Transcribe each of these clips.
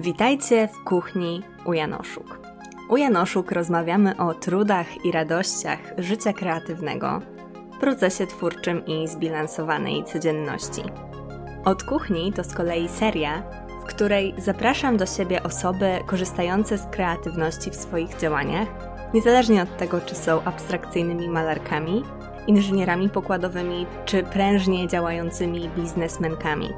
Witajcie w kuchni u Janoszuk. U Janoszuk rozmawiamy o trudach i radościach życia kreatywnego, procesie twórczym i zbilansowanej codzienności. Od kuchni to z kolei seria, w której zapraszam do siebie osoby korzystające z kreatywności w swoich działaniach, niezależnie od tego, czy są abstrakcyjnymi malarkami, inżynierami pokładowymi czy prężnie działającymi biznesmenkami.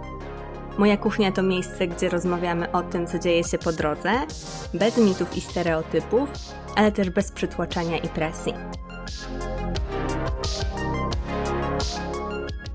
Moja kuchnia to miejsce, gdzie rozmawiamy o tym, co dzieje się po drodze, bez mitów i stereotypów, ale też bez przytłaczania i presji.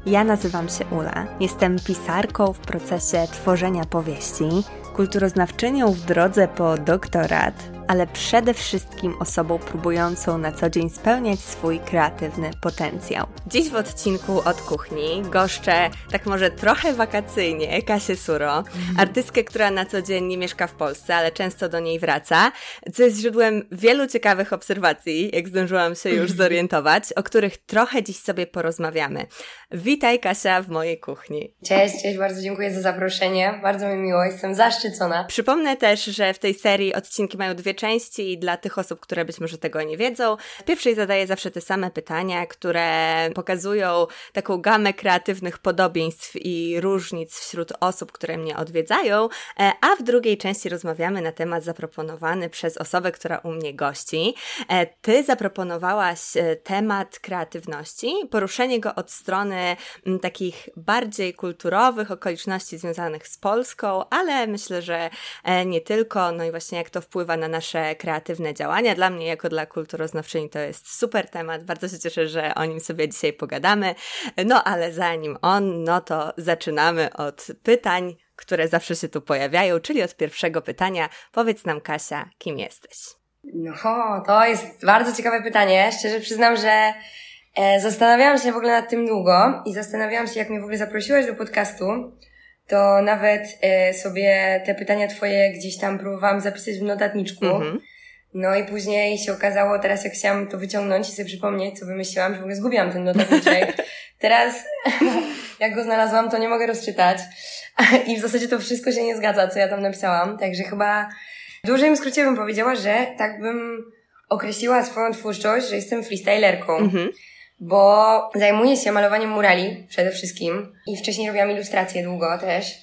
Ja nazywam się Ula. Jestem pisarką w procesie tworzenia powieści, kulturoznawczynią w drodze po doktorat, ale przede wszystkim osobą próbującą na co dzień spełniać swój kreatywny potencjał. Dziś w odcinku od kuchni goszczę tak może trochę wakacyjnie Kasię Suro, mhm. artystkę, która na co dzień nie mieszka w Polsce, ale często do niej wraca, co jest źródłem wielu ciekawych obserwacji, jak zdążyłam się już zorientować, o których trochę dziś sobie porozmawiamy. Witaj Kasia w mojej kuchni. Cześć, cześć, bardzo dziękuję za zaproszenie. Bardzo mi miło, jestem zaszczycona. Przypomnę też, że w tej serii odcinki mają dwie części i dla tych osób, które być może tego nie wiedzą. W pierwszej zadaję zawsze te same pytania, które pokazują taką gamę kreatywnych podobieństw i różnic wśród osób, które mnie odwiedzają, e, a w drugiej części rozmawiamy na temat zaproponowany przez osobę, która u mnie gości. E, ty zaproponowałaś e, temat kreatywności, poruszenie go od strony takich bardziej kulturowych okoliczności związanych z Polską, ale myślę, że nie tylko, no i właśnie jak to wpływa na nasz nasze kreatywne działania. Dla mnie, jako dla kulturoznawczyni, to jest super temat. Bardzo się cieszę, że o nim sobie dzisiaj pogadamy. No ale zanim on, no to zaczynamy od pytań, które zawsze się tu pojawiają, czyli od pierwszego pytania. Powiedz nam, Kasia, kim jesteś? No, to jest bardzo ciekawe pytanie. Szczerze przyznam, że e, zastanawiałam się w ogóle nad tym długo i zastanawiałam się, jak mnie w ogóle zaprosiłaś do podcastu to nawet e, sobie te pytania twoje gdzieś tam próbowałam zapisać w notatniczku. Mhm. No i później się okazało, teraz jak chciałam to wyciągnąć i sobie przypomnieć, co wymyśliłam, że w ogóle zgubiłam ten notatniczek. teraz, jak go znalazłam, to nie mogę rozczytać. I w zasadzie to wszystko się nie zgadza, co ja tam napisałam. Także chyba w dużym skrócie bym powiedziała, że tak bym określiła swoją twórczość, że jestem freestylerką. Mhm bo zajmuję się malowaniem murali przede wszystkim i wcześniej robiłam ilustracje długo też,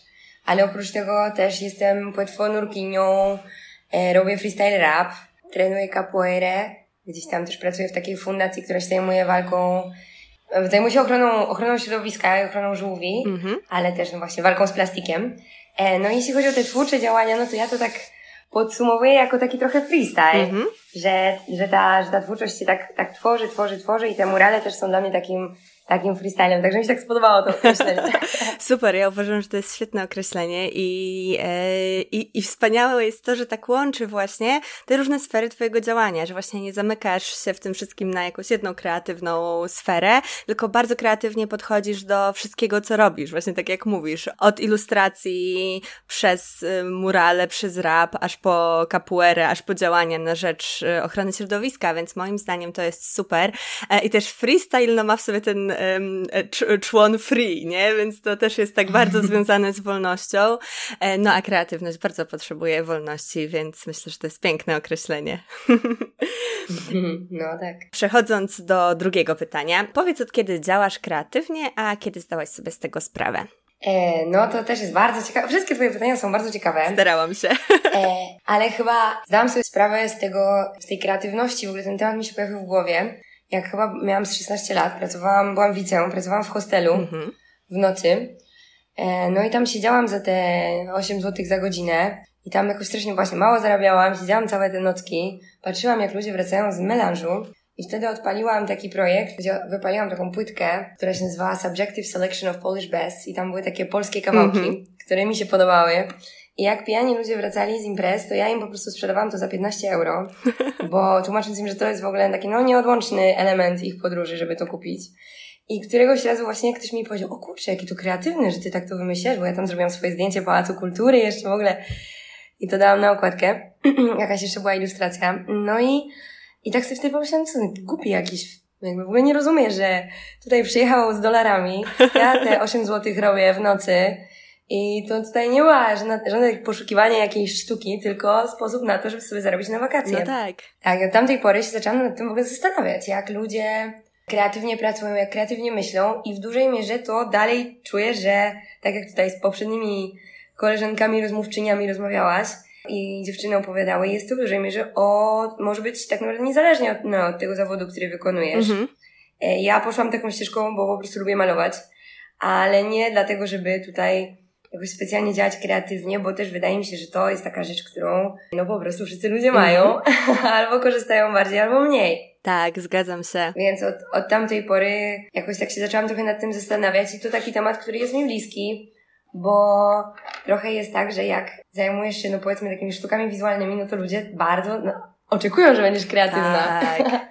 ale oprócz tego też jestem płetwonurkinią, e, robię freestyle rap, trenuję capoeirę, gdzieś tam też pracuję w takiej fundacji, która się zajmuje walką Zajmuję się ochroną, ochroną środowiska i ochroną żółwi, mm-hmm. ale też no właśnie walką z plastikiem. E, no jeśli chodzi o te twórcze działania, no to ja to tak podsumowuję jako taki trochę freestyle, mm-hmm. że, że, ta, że ta twórczość się tak, tak tworzy, tworzy, tworzy i te murale też są dla mnie takim takim freestylem, także mi się tak spodobało to określenie. Super, ja uważam, że to jest świetne określenie i, e, i, i wspaniałe jest to, że tak łączy właśnie te różne sfery Twojego działania, że właśnie nie zamykasz się w tym wszystkim na jakąś jedną kreatywną sferę, tylko bardzo kreatywnie podchodzisz do wszystkiego, co robisz, właśnie tak jak mówisz, od ilustracji przez y, murale, przez rap, aż po capoeirę, aż po działania na rzecz y, ochrony środowiska, więc moim zdaniem to jest super e, i też freestyle no ma w sobie ten człon free, nie? Więc to też jest tak bardzo związane z wolnością. E, no a kreatywność bardzo potrzebuje wolności, więc myślę, że to jest piękne określenie. No tak. Przechodząc do drugiego pytania, powiedz od kiedy działasz kreatywnie, a kiedy zdałaś sobie z tego sprawę? E, no to też jest bardzo ciekawe. Wszystkie Twoje pytania są bardzo ciekawe. Starałam się. E, ale chyba zdałam sobie sprawę z tego, z tej kreatywności, w ogóle ten temat mi się pojawił w głowie jak chyba miałam z 16 lat, pracowałam, byłam wicą, pracowałam w hostelu mhm. w nocy. E, no i tam siedziałam za te 8 zł za godzinę i tam jakoś strasznie właśnie mało zarabiałam, siedziałam całe te nocki, patrzyłam jak ludzie wracają z melanżu i wtedy odpaliłam taki projekt, gdzie wypaliłam taką płytkę, która się nazywała Subjective Selection of Polish Best i tam były takie polskie kawałki, mm-hmm. które mi się podobały. I jak pijani ludzie wracali z imprez, to ja im po prostu sprzedawałam to za 15 euro, bo tłumacząc im, że to jest w ogóle taki no nieodłączny element ich podróży, żeby to kupić. I któregoś razu właśnie ktoś mi powiedział, o kurczę, jaki to kreatywny, że ty tak to wymyślasz, bo ja tam zrobiłam swoje zdjęcie Pałacu Kultury jeszcze w ogóle. I to dałam na okładkę. Jakaś jeszcze była ilustracja. No i, i tak sobie wtedy pomyślałam, co, głupi jakiś. Jakby w ogóle nie rozumie, że tutaj przyjechał z dolarami. Ja te 8 złotych robię w nocy I to tutaj nie ma żadne, żadne poszukiwania jakiejś sztuki, tylko sposób na to, żeby sobie zarobić na wakacje. No tak. Tak, od tamtej pory się zaczęłam nad tym w ogóle zastanawiać, jak ludzie kreatywnie pracują, jak kreatywnie myślą i w dużej mierze to dalej czuję, że tak jak tutaj z poprzednimi koleżankami, rozmówczyniami rozmawiałaś i dziewczyny opowiadały, jest to w dużej mierze o, może być tak naprawdę niezależnie od, no, od tego zawodu, który wykonujesz. Mhm. E, Ja poszłam taką ścieżką, bo po prostu lubię malować, ale nie dlatego, żeby tutaj jakoś specjalnie działać kreatywnie, bo też wydaje mi się, że to jest taka rzecz, którą no po prostu wszyscy ludzie mają, albo korzystają bardziej, albo mniej. Tak, zgadzam się. Więc od, od tamtej pory jakoś tak się zaczęłam trochę nad tym zastanawiać i to taki temat, który jest mi bliski, bo trochę jest tak, że jak zajmujesz się, no powiedzmy, takimi sztukami wizualnymi, no to ludzie bardzo no, oczekują, że będziesz kreatywna. Tak.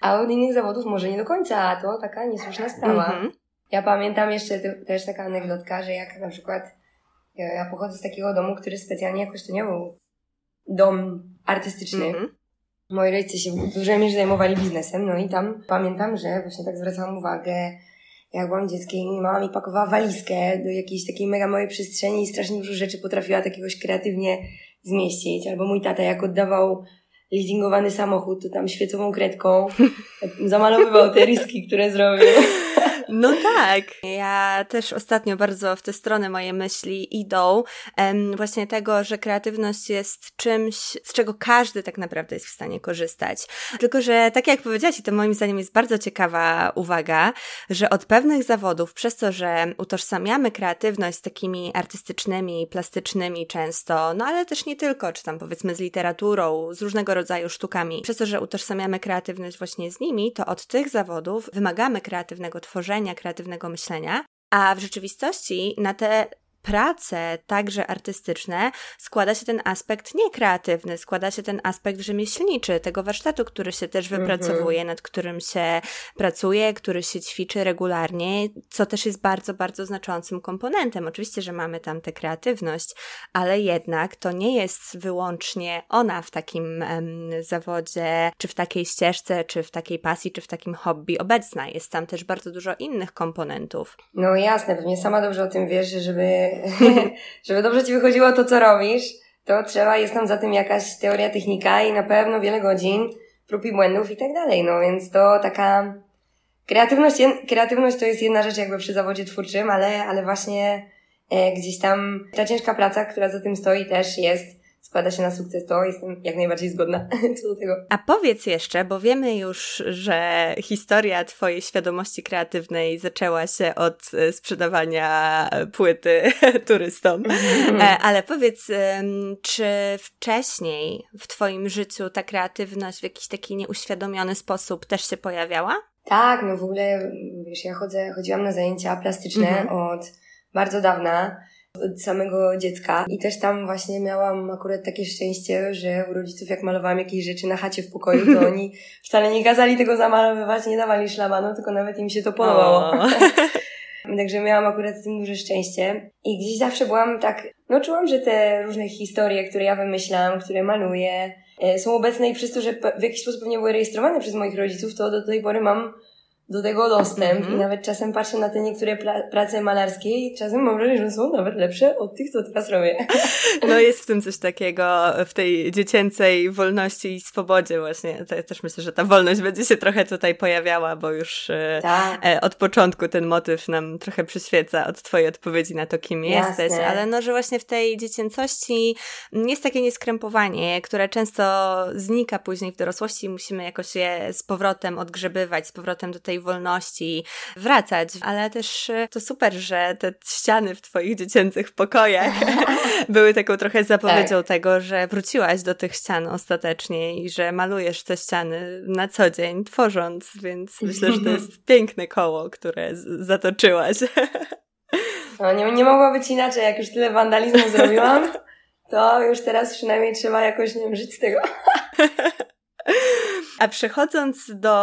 A od innych zawodów może nie do końca, a to taka niesłuszna sprawa. Mhm. Ja pamiętam jeszcze te- też taka anegdotka, że jak na przykład ja, pochodzę z takiego domu, który specjalnie jakoś to nie był dom artystyczny. Mhm. Moi rodzice się w dużej mierze zajmowali biznesem, no i tam pamiętam, że właśnie tak zwracałam uwagę, jak byłam dzieckiem i mama mi pakowała walizkę do jakiejś takiej mega małej przestrzeni i strasznie dużo rzeczy potrafiła takiegoś kreatywnie zmieścić. Albo mój tata jak oddawał leasingowany samochód, to tam świecową kredką zamalowywał te ryski, które zrobił. No tak. Ja też ostatnio bardzo w tę stronę moje myśli idą. Właśnie tego, że kreatywność jest czymś, z czego każdy tak naprawdę jest w stanie korzystać. Tylko, że tak jak powiedziałaś, i to moim zdaniem jest bardzo ciekawa uwaga, że od pewnych zawodów, przez to, że utożsamiamy kreatywność z takimi artystycznymi, plastycznymi często, no ale też nie tylko, czy tam powiedzmy z literaturą, z różnego rodzaju sztukami, przez to, że utożsamiamy kreatywność właśnie z nimi, to od tych zawodów wymagamy kreatywnego tworzenia, kreatywnego myślenia, a w rzeczywistości na te prace, także artystyczne, składa się ten aspekt niekreatywny, składa się ten aspekt rzemieślniczy, tego warsztatu, który się też Mhm. wypracowuje, nad którym się pracuje, który się ćwiczy regularnie, co też jest bardzo, bardzo znaczącym komponentem. Oczywiście, że mamy tam tę kreatywność, ale jednak to nie jest wyłącznie ona w takim em, zawodzie, czy w takiej ścieżce, czy w takiej pasji, czy w takim hobby obecna. Jest tam też bardzo dużo innych komponentów. No jasne, pewnie sama dobrze o tym wiesz, że żeby, żeby dobrze ci wychodziło to, co robisz, to trzeba, jest tam za tym jakaś teoria, technika i na pewno wiele godzin prób i błędów i tak dalej. No więc to taka kreatywność, kreatywność to jest jedna rzecz jakby przy zawodzie twórczym, ale, ale właśnie e, gdzieś tam ta ciężka praca, która za tym stoi też jest, składa się na sukces, to jestem jak najbardziej zgodna co do tego. A powiedz jeszcze, bo wiemy już, że historia Twojej świadomości kreatywnej zaczęła się od e, sprzedawania płyty turystom, E, ale powiedz, czy wcześniej w Twoim życiu ta kreatywność w jakiś taki nieuświadomiony sposób też się pojawiała? Tak, no w ogóle, wiesz, ja chodzę, chodziłam na zajęcia plastyczne Mhm. od bardzo dawna, od samego dziecka i też tam właśnie miałam akurat takie szczęście, że u rodziców jak malowałam jakieś rzeczy na chacie w pokoju, to oni wcale nie kazali tego zamalowywać, nie dawali szlamanu, tylko nawet im się to podobało. Także miałam akurat z tym duże szczęście. I gdzieś zawsze byłam tak, no czułam, że te różne historie, które ja wymyślam, które maluję, e, są obecne i przez to, że w jakiś sposób nie były rejestrowane przez moich rodziców, to do tej pory mam do tego dostęp Mhm. i nawet czasem patrzę na te niektóre pla- prace malarskie i czasem mam wrażenie, że są nawet lepsze od tych, co teraz robię. No jest w tym coś takiego, w tej dziecięcej wolności i swobodzie właśnie. To ja też myślę, że ta wolność będzie się trochę tutaj pojawiała, bo już e, Tak. e, od początku ten motyw nam trochę przyświeca od twojej odpowiedzi na to, kim Jasne. jesteś, ale no, że właśnie w tej dziecięcości jest takie nieskrępowanie, które często znika później w dorosłości i musimy jakoś je z powrotem odgrzebywać, z powrotem do tej wolności wracać, ale też e, to super, że te ściany w twoich dziecięcych pokojach były taką trochę zapowiedzią Tak. tego, że wróciłaś do tych ścian ostatecznie i że malujesz te ściany na co dzień, tworząc, więc myślę, że to jest piękne koło, które zatoczyłaś. No, nie, nie mogło być inaczej, jak już tyle wandalizmu zrobiłam, to już teraz przynajmniej trzeba jakoś, nie wiem, żyć z tego. A przechodząc do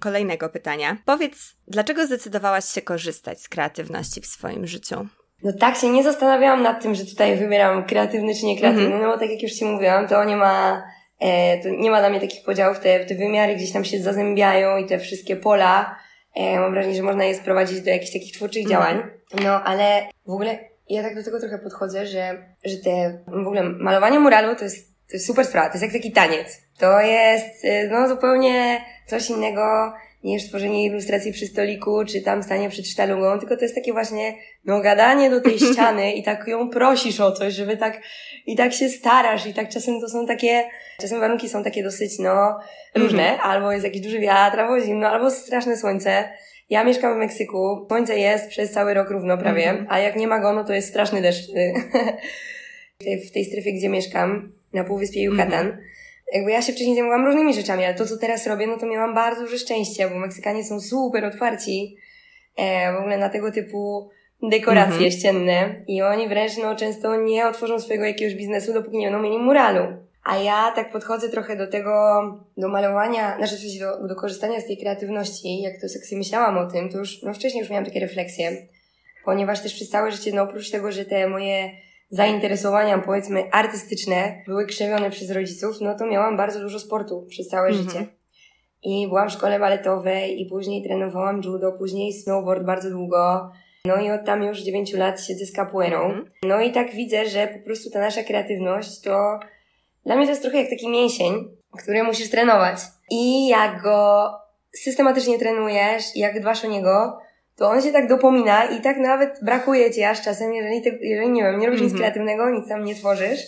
kolejnego pytania, powiedz, dlaczego zdecydowałaś się korzystać z kreatywności w swoim życiu? No tak się nie zastanawiałam nad tym, że tutaj wybieram kreatywny czy niekreatywny, Mhm. no bo tak jak już Ci mówiłam, to nie ma, e, to nie ma dla mnie takich podziałów, te, te wymiary gdzieś tam się zazębiają i te wszystkie pola, e, mam wrażenie, że można je sprowadzić do jakichś takich twórczych Mhm. działań. No ale w ogóle ja tak do tego trochę podchodzę, że, że te, w ogóle malowanie muralu to jest, to jest super sprawa, to jest jak taki taniec. To jest, y, no, zupełnie coś innego niż tworzenie ilustracji przy stoliku, czy tam stanie przed sztalugą, tylko to jest takie właśnie, no, gadanie do tej ściany i tak ją prosisz o coś, żeby tak, i tak się starasz i tak czasem to są takie, czasem warunki są takie dosyć, no, różne, -hmm. albo jest jakiś duży wiatr, albo zimno, albo straszne słońce. Ja mieszkam w Meksyku, słońce jest przez cały rok równo prawie, -hmm. a jak nie ma go, no to jest straszny deszcz tej, w tej strefie, gdzie mieszkam, na półwyspie Yucatan. Mm -hmm jakby ja się wcześniej zajmowałam różnymi rzeczami, ale to, co teraz robię, no to miałam bardzo duże szczęście, bo Meksykanie są super otwarci e, w ogóle na tego typu dekoracje mm -hmm. ścienne i oni wręcz no, często nie otworzą swojego jakiegoś biznesu, dopóki nie będą mieli muralu. A ja tak podchodzę trochę do tego, do malowania, znaczy w sensie do, do korzystania z tej kreatywności, jak to sobie myślałam o tym, to już, no wcześniej już miałam takie refleksje, ponieważ też przez całe życie, no oprócz tego, że te moje zainteresowania, powiedzmy, artystyczne były krzewione przez rodziców, no to miałam bardzo dużo sportu przez całe mhm. życie. I byłam w szkole baletowej i później trenowałam judo, później snowboard bardzo długo. No i od tam już 9 lat siedzę z capoeirą. Mhm. No i tak widzę, że po prostu ta nasza kreatywność to dla mnie to jest trochę jak taki mięsień, który musisz trenować. I jak go systematycznie trenujesz, jak dbasz o niego, to on się tak dopomina i tak nawet brakuje ci aż czasem, jeżeli, ty, jeżeli nie wiem, nie robisz nic mhm. kreatywnego, nic tam nie tworzysz.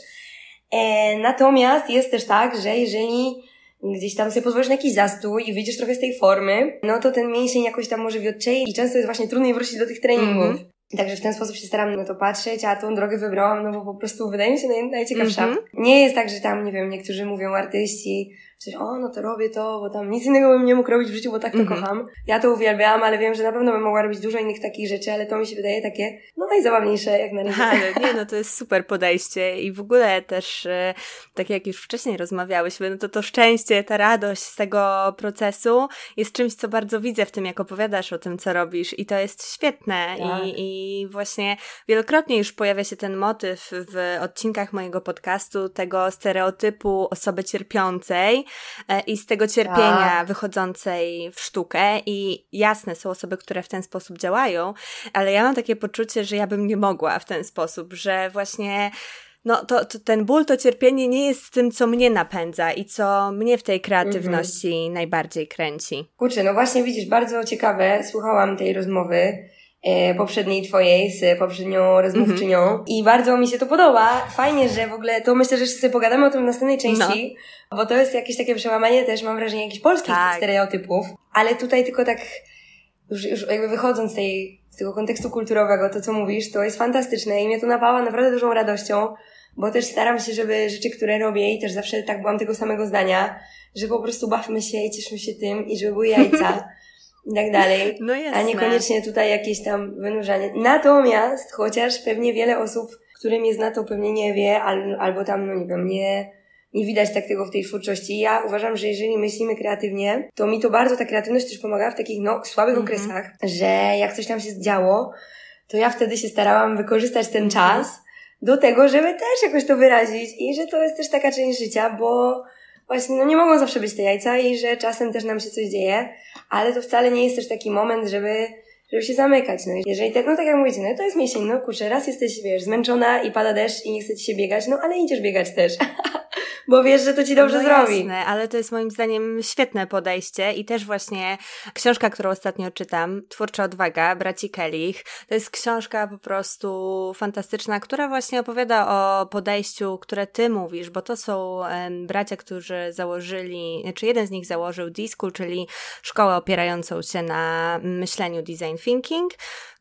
E, natomiast jest też tak, że jeżeli gdzieś tam sobie pozwolisz na jakiś zastój i wyjdziesz trochę z tej formy, no to ten mięsień jakoś tam może wiotczeje i często jest właśnie trudniej wrócić do tych treningów. Mm -hmm. Także w ten sposób się staram na to patrzeć, a tą drogę wybrałam, no bo po prostu wydaje mi się naj, najciekawsza. Mm -hmm. Nie jest tak, że tam, nie wiem, niektórzy mówią artyści, coś, o, no to robię to, bo tam nic innego bym nie mógł robić w życiu, bo tak to mm -hmm. kocham. Ja to uwielbiam, ale wiem, że na pewno bym mogła robić dużo innych takich rzeczy, ale to mi się wydaje takie, no najzabawniejsze jak na razie. Ale nie, no to jest super podejście i w ogóle też, e, tak jak już wcześniej rozmawiałyśmy, no to to szczęście, ta radość z tego procesu jest czymś, co bardzo widzę w tym, jak opowiadasz o tym, co robisz i to jest świetne tak. i, i właśnie wielokrotnie już pojawia się ten motyw w odcinkach mojego podcastu tego stereotypu osoby cierpiącej, i z tego cierpienia tak. wychodzącej w sztukę. I jasne, są osoby, które w ten sposób działają, ale ja mam takie poczucie, że ja bym nie mogła w ten sposób, że właśnie no to, to, ten ból, to cierpienie nie jest tym, co mnie napędza i co mnie w tej kreatywności mhm. najbardziej kręci. Kurczę, no właśnie widzisz, bardzo ciekawe, słuchałam tej rozmowy E, poprzedniej twojej z poprzednią rozmówczynią mm-hmm. i bardzo mi się to podoba. Fajnie, że w ogóle to myślę, że jeszcze sobie pogadamy o tym w następnej części, no. bo to jest jakieś takie przełamanie też, mam wrażenie, jakichś polskich tak. stereotypów, ale tutaj tylko tak już, już jakby wychodząc z tej, z tego kontekstu kulturowego, to co mówisz, to jest fantastyczne i mnie to napawa naprawdę dużą radością, bo też staram się, żeby rzeczy, które robię i też zawsze tak byłam tego samego zdania, że po prostu bawmy się i cieszmy się tym i żeby były jajca. i tak dalej, no jasne. a niekoniecznie tutaj jakieś tam wynurzanie. Natomiast, chociaż pewnie wiele osób, które mnie zna, to pewnie nie wie, al, albo tam, no nie wiem, nie, nie widać tak tego w tej twórczości. Ja uważam, że jeżeli myślimy kreatywnie, to mi to bardzo ta kreatywność też pomaga w takich, no, słabych -hmm. okresach, że jak coś tam się działo, to ja wtedy się starałam wykorzystać ten mhm. czas do tego, żeby też jakoś to wyrazić i że to jest też taka część życia, bo właśnie, no nie mogą zawsze być te jajca i że czasem też nam się coś dzieje, ale to wcale nie jest też taki moment, żeby, żeby się zamykać. No jeżeli tak, no tak jak mówicie, no to jest miesiąc, no kurczę, raz jesteś, wiesz, zmęczona i pada deszcz i nie chce ci się biegać, no ale idziesz biegać też. bo wiesz, że to ci dobrze no zrobi. Jasne, ale to jest moim zdaniem świetne podejście i też właśnie książka, którą ostatnio czytam, Twórcza Odwaga, braci Kellich, to jest książka po prostu fantastyczna, która właśnie opowiada o podejściu, które ty mówisz, bo to są bracia, którzy założyli, czy znaczy jeden z nich założył D-School, czyli szkołę opierającą się na myśleniu design thinking,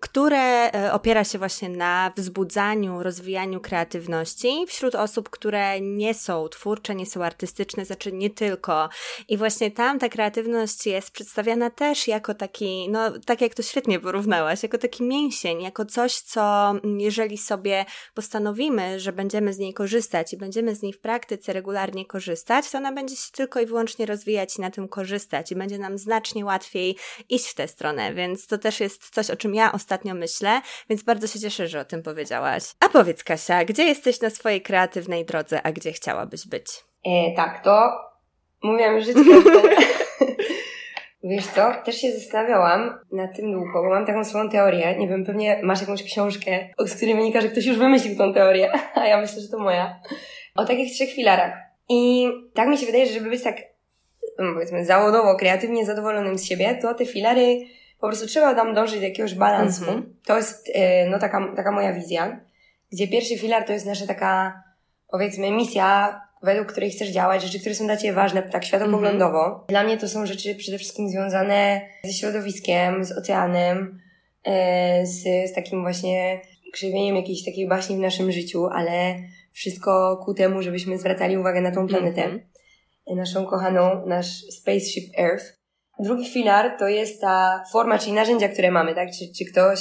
które e, opiera się właśnie na wzbudzaniu, rozwijaniu kreatywności wśród osób, które nie są twórcze, nie są artystyczne, znaczy nie tylko. I właśnie tam ta kreatywność jest przedstawiana też jako taki, no tak jak to świetnie porównałaś, jako taki mięsień, jako coś, co jeżeli sobie postanowimy, że będziemy z niej korzystać i będziemy z niej w praktyce regularnie korzystać, to ona będzie się tylko i wyłącznie rozwijać i na tym korzystać i będzie nam znacznie łatwiej iść w tę stronę, więc to też jest coś, o czym ja ostatnio ostatnio myślę, więc bardzo się cieszę, że o tym powiedziałaś. A powiedz, Kasia, gdzie jesteś na swojej kreatywnej drodze, a gdzie chciałabyś być? E, tak, to mówiłam już Wiesz co, też się zastanawiałam nad tym długo, bo mam taką swoją teorię, nie wiem, pewnie masz jakąś książkę, z której wynika, że ktoś już wymyślił tą teorię, a ja myślę, że to moja, o takich trzech filarach. I tak mi się wydaje, że żeby być tak, no, powiedzmy, zawodowo, kreatywnie zadowolonym z siebie, to te filary po prostu trzeba tam dążyć do jakiegoś balansu. Mm-hmm. To jest, e, no, taka, taka moja wizja, gdzie pierwszy filar to jest nasza taka, powiedzmy, misja według której chcesz działać, rzeczy, które są dla Ciebie ważne, tak światopoglądowo. Mm -hmm. Dla mnie to są rzeczy przede wszystkim związane ze środowiskiem, z oceanem, e, z, z takim właśnie krzywieniem jakiejś takiej baśni w naszym życiu, ale wszystko ku temu, żebyśmy zwracali uwagę na tą planetę, mm -hmm. naszą kochaną, nasz spaceship Earth. Drugi filar to jest ta forma, czyli narzędzia, które mamy, tak? Czy, czy ktoś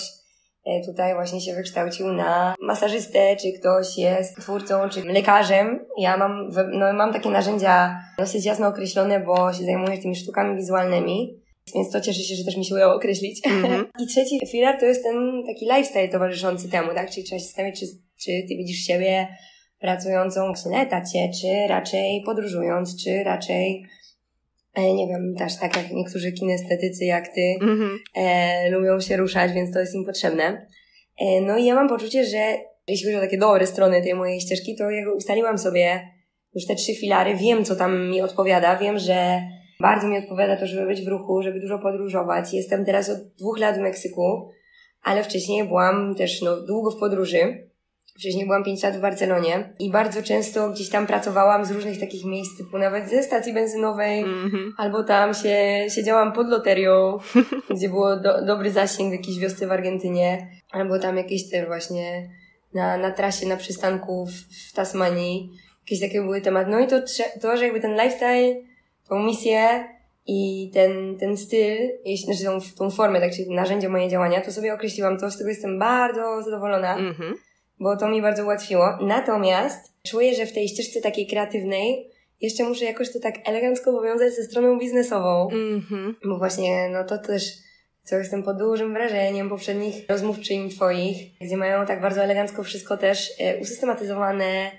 E, tutaj właśnie się wykształcił na masażystę, czy ktoś jest twórcą, czy lekarzem. Ja mam, no, mam takie narzędzia dosyć jasno określone, bo się zajmuję tymi sztukami wizualnymi. Więc to cieszę się, że też mi się udało określić. Mm-hmm. I trzeci filar to jest ten taki lifestyle towarzyszący temu, tak? Czyli trzeba się zastanowić, czy, czy ty widzisz siebie pracującą właśnie na etacie, czy raczej podróżując, czy raczej nie wiem, też tak jak niektórzy kinestetycy jak ty mm-hmm. e, lubią się ruszać, więc to jest im potrzebne. E, no i ja mam poczucie, że jeśli chodzi o takie dobre strony tej mojej ścieżki, to jak ustaliłam sobie już te trzy filary, wiem co tam mi odpowiada, wiem, że bardzo mi odpowiada to, żeby być w ruchu, żeby dużo podróżować. Jestem teraz od dwóch lat w Meksyku, ale wcześniej byłam też no, długo w podróży. Wcześniej byłam 5 lat w Barcelonie i bardzo często gdzieś tam pracowałam z różnych takich miejsc, typu nawet ze stacji benzynowej, mm-hmm. albo tam się siedziałam pod loterią, gdzie było do, dobry zasięg w jakiejś wiosce w Argentynie, albo tam jakieś też właśnie na, na trasie, na przystanku w, w Tasmanii. Jakieś takie były tematy. No i to, to, że jakby ten lifestyle, tą misję i ten, ten styl, jeśli, znaczy tą, tą formę, tak, czyli narzędzie moje działania, to sobie określiłam to, z tego jestem bardzo zadowolona. Mm-hmm bo to mi bardzo ułatwiło. Natomiast czuję, że w tej ścieżce takiej kreatywnej jeszcze muszę jakoś to tak elegancko powiązać ze stroną biznesową. Mm-hmm. Bo właśnie, no to też, co jestem pod dużym wrażeniem poprzednich rozmówczyń twoich, gdzie mają tak bardzo elegancko wszystko też e, usystematyzowane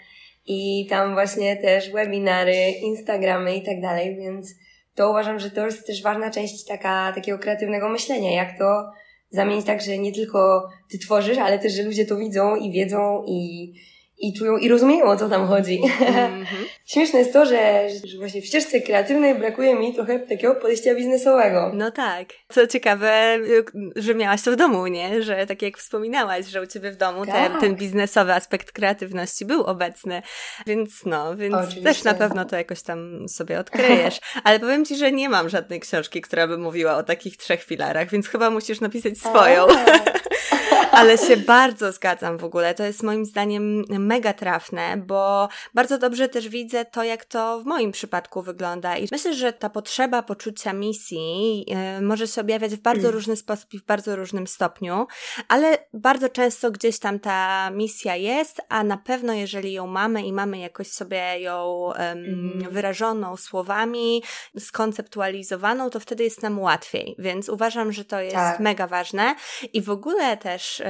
i tam właśnie też webinary, Instagramy i tak dalej, więc to uważam, że to jest też ważna część taka, takiego kreatywnego myślenia, jak to zamienić tak, że nie tylko ty tworzysz, ale też, że ludzie to widzą i wiedzą i, i czują i rozumieją, o co tam chodzi. Mm-hmm. Śmieszne jest to, że, że właśnie w ścieżce kreatywnej brakuje mi trochę takiego podejścia biznesowego. No tak. Co ciekawe, że miałaś to w domu, nie? Że tak jak wspominałaś, że u ciebie w domu tak. ten biznesowy aspekt kreatywności był obecny. Więc no, więc Oczywiście. też na pewno to jakoś tam sobie odkryjesz. Ale powiem ci, że nie mam żadnej książki, która by mówiła o takich trzech filarach, więc chyba musisz napisać swoją. Ale się bardzo zgadzam w ogóle. To jest moim zdaniem mega trafne, bo bardzo dobrze też widzę to, jak to w moim przypadku wygląda. I myślę, że ta potrzeba poczucia misji yy, może się objawiać w bardzo mm. różny sposób i w bardzo różnym stopniu, ale bardzo często gdzieś tam ta misja jest, a na pewno jeżeli ją mamy i mamy jakoś sobie ją mm. wyrażoną słowami, skonceptualizowaną, to wtedy jest nam łatwiej. Więc uważam, że to jest tak. mega ważne. I w ogóle też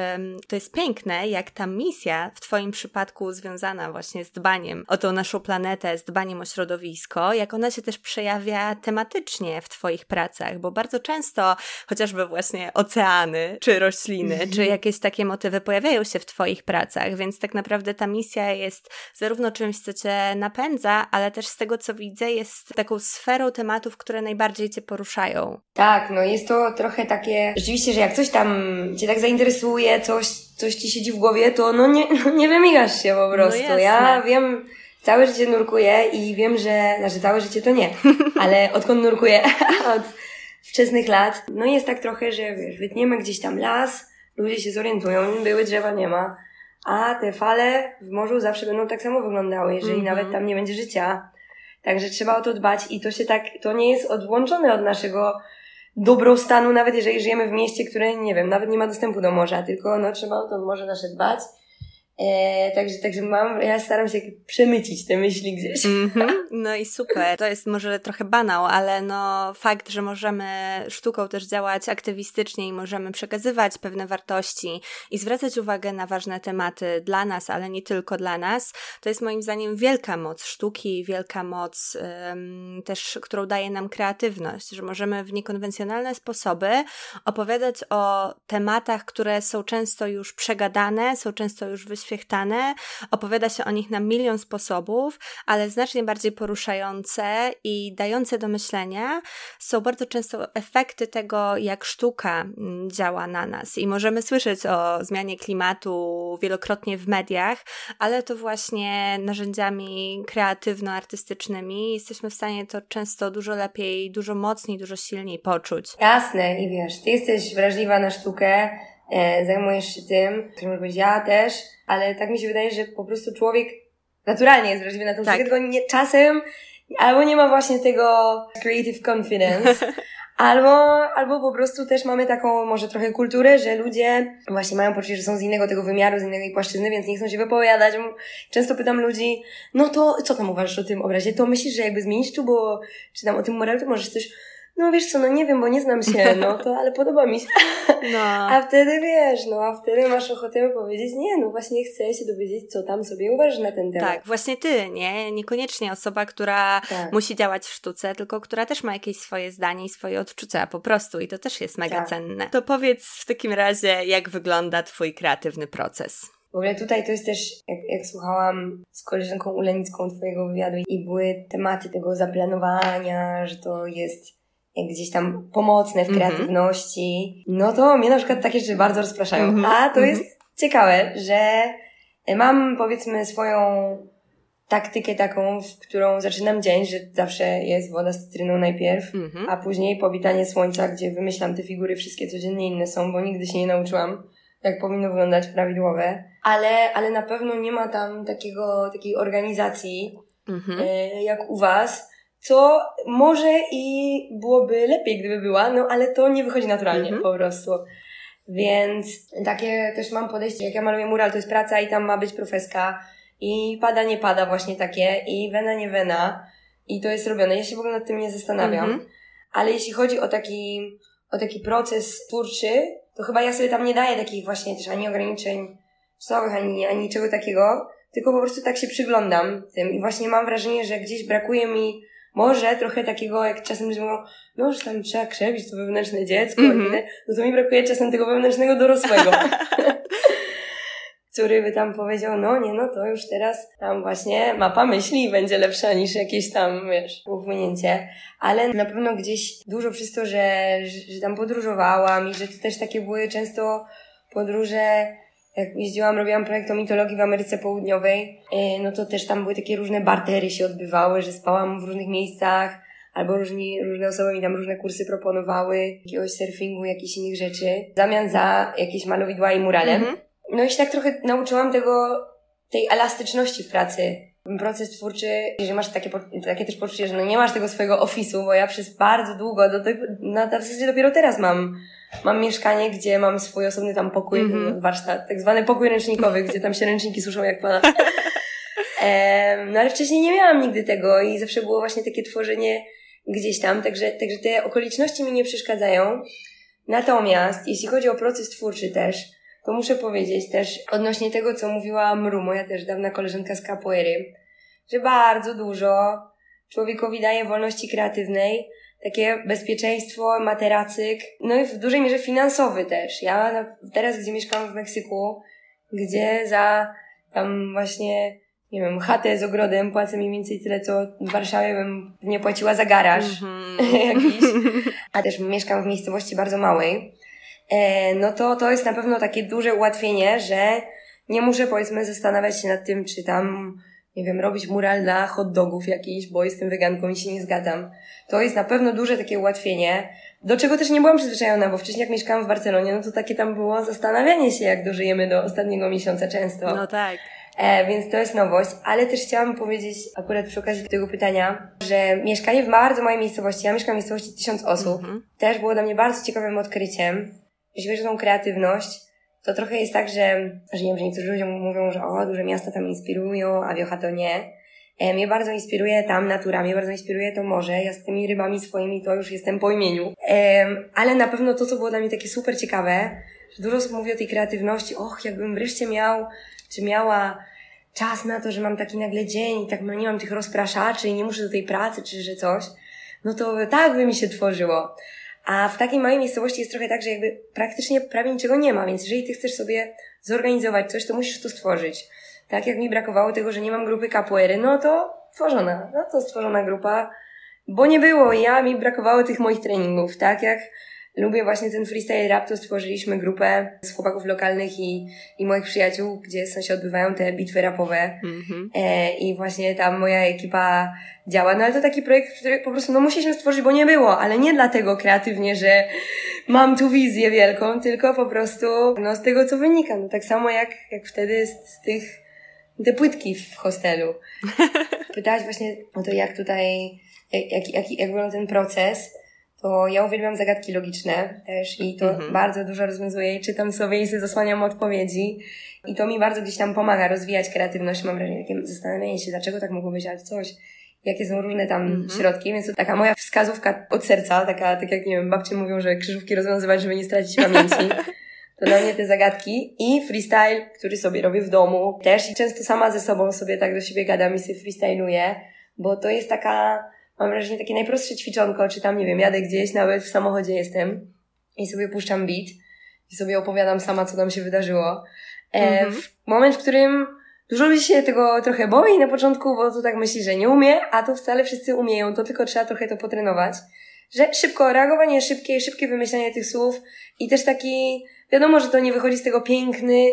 to jest piękne, jak ta misja w Twoim przypadku związana właśnie z dbaniem o tą naszą planetę, z dbaniem o środowisko, jak ona się też przejawia tematycznie w Twoich pracach, bo bardzo często chociażby właśnie oceany, czy rośliny, czy mhm. jakieś takie motywy pojawiają się w Twoich pracach, więc tak naprawdę ta misja jest zarówno czymś, co Cię napędza, ale też z tego, co widzę, jest taką sferą tematów, które najbardziej Cię poruszają. Tak, no jest to trochę takie, rzeczywiście, że jak coś tam Cię tak zainteresuje, coś, coś Ci siedzi w głowie, to no nie, nie wymigasz się po no prostu. No ja wiem, całe życie nurkuję i wiem, że, znaczy całe życie to nie, ale odkąd nurkuję, od wczesnych lat, no jest tak trochę, że wiesz, wytniemy gdzieś tam las, ludzie się zorientują, były drzewa nie ma, a te fale w morzu zawsze będą tak samo wyglądały, jeżeli mm -hmm. nawet tam nie będzie życia. Także trzeba o to dbać i to się tak, to nie jest odłączone od naszego dobrostanu, nawet jeżeli żyjemy w mieście, które, nie wiem, nawet nie ma dostępu do morza, tylko no trzeba o to morze nasze dbać. E, także, także mam, ja staram się przemycić te myśli gdzieś. Mm-hmm. No i super. To jest może trochę banał, ale no fakt, że możemy sztuką też działać aktywistycznie i możemy przekazywać pewne wartości i zwracać uwagę na ważne tematy dla nas, ale nie tylko dla nas, to jest moim zdaniem wielka moc sztuki, wielka moc um, też, którą daje nam kreatywność, że możemy w niekonwencjonalne sposoby opowiadać o tematach, które są często już przegadane, są często już wyświetlone wyświechtane, opowiada się o nich na milion sposobów, ale znacznie bardziej poruszające i dające do myślenia są bardzo często efekty tego, jak sztuka mm, działa na nas. I możemy słyszeć o zmianie klimatu wielokrotnie w mediach, ale to właśnie narzędziami kreatywno-artystycznymi jesteśmy w stanie to często dużo lepiej, dużo mocniej, dużo silniej poczuć. Jasne, i wiesz, ty jesteś wrażliwa na sztukę, zajmujesz się tym, którym powiedzieć, ja też, ale tak mi się wydaje, że po prostu człowiek naturalnie jest wrażliwy na tą tak. tylko nie, czasem albo nie ma właśnie tego creative confidence, albo, albo po prostu też mamy taką może trochę kulturę, że ludzie właśnie mają poczucie, że są z innego tego wymiaru, z innej płaszczyzny, więc nie chcą się wypowiadać. Często pytam ludzi, no to co tam uważasz o tym obrazie? To myślisz, że jakby zmienić tu, bo czy tam o tym moralu, to możesz coś no wiesz co, no nie wiem, bo nie znam się, no to, ale podoba mi się. No. A wtedy wiesz, no a wtedy masz ochotę powiedzieć, nie, no właśnie chcę się dowiedzieć, co tam sobie uważasz na ten temat. Tak, właśnie ty, nie? Niekoniecznie osoba, która tak. musi działać w sztuce, tylko która też ma jakieś swoje zdanie i swoje odczucia po prostu i to też jest mega tak. cenne. To powiedz w takim razie, jak wygląda twój kreatywny proces. W ogóle tutaj to jest też, jak, jak słuchałam z koleżanką Ulenicką twojego wywiadu i były tematy tego zaplanowania, że to jest gdzieś tam pomocne w mhm. kreatywności, no to mnie na przykład takie rzeczy bardzo rozpraszają. Mm-hmm. A to mm-hmm. jest ciekawe, że mam powiedzmy swoją taktykę taką, w którą zaczynam dzień, że zawsze jest woda z cytryną najpierw, mm-hmm. a później powitanie słońca, gdzie wymyślam te figury, wszystkie codziennie inne są, bo nigdy się nie nauczyłam, jak powinno wyglądać prawidłowe. Ale, ale na pewno nie ma tam takiego, takiej organizacji, mm-hmm. e, jak u was, co może i byłoby lepiej, gdyby była, no ale to nie wychodzi naturalnie mm -hmm. po prostu. Więc takie też mam podejście, jak ja maluję mural, to jest praca i tam ma być profeska i pada, nie pada właśnie takie i wena, nie wena i to jest robione. Ja się w ogóle nad tym nie zastanawiam, mm -hmm. ale jeśli chodzi o taki, o taki proces twórczy, to chyba ja sobie tam nie daję takich właśnie też ani ograniczeń czasowych, ani, ani niczego takiego, tylko po prostu tak się przyglądam tym i właśnie mam wrażenie, że gdzieś brakuje mi może trochę takiego, jak czasem ludzie mówią, no, że tam trzeba krzewić to wewnętrzne dziecko, mm -hmm. no to mi brakuje czasem tego wewnętrznego dorosłego. który by tam powiedział, no nie, no to już teraz tam właśnie mapa myśli będzie lepsza niż jakieś tam, wiesz, upłynięcie. Ale na pewno gdzieś dużo przez to, że, że, że tam podróżowałam i że to też takie były często podróże jak jeździłam, robiłam projekt o mitologii w Ameryce Południowej, e, no to też tam były takie różne bartery się odbywały, że spałam w różnych miejscach, albo różni, różne osoby mi tam różne kursy proponowały, jakiegoś surfingu, jakichś innych rzeczy, w zamian za jakieś malowidła i murale. Mhm. No i się tak trochę nauczyłam tego, tej elastyczności w pracy. Proces twórczy, że masz takie, takie też poczucie, że no nie masz tego swojego ofisu, bo ja przez bardzo długo, do tego, na, w zasadzie dopiero teraz mam mam mieszkanie, gdzie mam swój osobny tam pokój, mm-hmm. warsztat, tak zwany pokój ręcznikowy, gdzie tam się ręczniki suszą jak pada. no ale wcześniej nie miałam nigdy tego i zawsze było właśnie takie tworzenie gdzieś tam, także, także te okoliczności mi nie przeszkadzają. Natomiast jeśli chodzi o proces twórczy też, to muszę powiedzieć też odnośnie tego, co mówiła Mru, moja też dawna koleżanka z capoeiry, że bardzo dużo człowiekowi daje wolności kreatywnej, takie bezpieczeństwo, materacyk, no i w dużej mierze finansowy też. Ja teraz, gdzie mieszkam w Meksyku, gdzie za tam właśnie, nie wiem, chatę z ogrodem płacę mniej więcej tyle, co w Warszawie bym nie płaciła za garaż mm-hmm. jakiś, a też mieszkam w miejscowości bardzo małej, e, no to to jest na pewno takie duże ułatwienie, że nie muszę powiedzmy zastanawiać się nad tym, czy tam nie wiem, robić mural na hot dogów jakiś, bo jestem weganką i się nie zgadzam. To jest na pewno duże takie ułatwienie, do czego też nie byłam przyzwyczajona, bo wcześniej jak mieszkałam w Barcelonie, no to takie tam było zastanawianie się, jak dożyjemy do ostatniego miesiąca często. No tak. E, więc to jest nowość, ale też chciałam powiedzieć akurat przy okazji tego pytania, że mieszkanie w bardzo małej miejscowości, ja mieszkam w miejscowości tysiąc osób, mm -hmm. też było dla mnie bardzo ciekawym odkryciem, jeśli chodzi o tą kreatywność, to trochę jest tak, że, że, nie wiem, że niektórzy ludzie mówią, że o, duże miasta tam inspirują, a Wiocha to nie. E, mnie bardzo inspiruje tam natura, mnie bardzo inspiruje to morze. Ja z tymi rybami swoimi to już jestem po imieniu. E, ale na pewno to, co było dla mnie takie super ciekawe, że dużo osób mówi o tej kreatywności. Och, jakbym wreszcie miał, czy miała czas na to, że mam taki nagle dzień i tak no, nie mam tych rozpraszaczy i nie muszę do tej pracy, czy że coś. No to tak by mi się tworzyło. A w takiej małej miejscowości jest trochę tak, że jakby praktycznie prawie niczego nie ma, więc jeżeli ty chcesz sobie zorganizować coś, to musisz to stworzyć. Tak jak mi brakowało tego, że nie mam grupy capoeiry, no to tworzona, no to stworzona grupa, bo nie było. Ja mi brakowało tych moich treningów, tak jak lubię właśnie ten freestyle rap, to stworzyliśmy grupę z chłopaków lokalnych i, i moich przyjaciół, gdzie się odbywają te bitwy rapowe. Mm-hmm. E, I właśnie tam moja ekipa działa. No ale to taki projekt, który po prostu no musieliśmy stworzyć, bo nie było, ale nie dlatego kreatywnie, że mam tu wizję wielką, tylko po prostu no z tego, co wynika. No tak samo jak, jak wtedy z, z tych te płytki w hostelu. Pytałaś właśnie o to, jak tutaj, jak, jak, jak, jak wygląda ten proces to ja uwielbiam zagadki logiczne też i to mhm. bardzo dużo rozwiązuję i czytam sobie i sobie zasłaniam odpowiedzi i to mi bardzo gdzieś tam pomaga rozwijać kreatywność. Mam wrażenie, takie zastanawianie się, dlaczego tak mogło być, ale coś, jakie są różne tam mhm. środki, więc to taka moja wskazówka od serca, taka, tak jak nie wiem, babcie mówią, że krzyżówki rozwiązywać, żeby nie stracić pamięci. To dla mnie te zagadki i freestyle, który sobie robię w domu też i często sama ze sobą sobie tak do siebie gadam i sobie freestyluję, bo to jest taka mam wrażenie takie najprostsze ćwiczonko, czy tam, nie wiem, jadę gdzieś, nawet w samochodzie jestem i sobie puszczam beat i sobie opowiadam sama, co tam się wydarzyło. E, mhm. W moment, w którym dużo ludzi się tego trochę boi na początku, bo to tak myśli, że nie umie, a to wcale wszyscy umieją, to tylko trzeba trochę to potrenować. Że szybko, reagowanie szybkie, szybkie wymyślanie tych słów i też taki, wiadomo, że to nie wychodzi z tego piękny,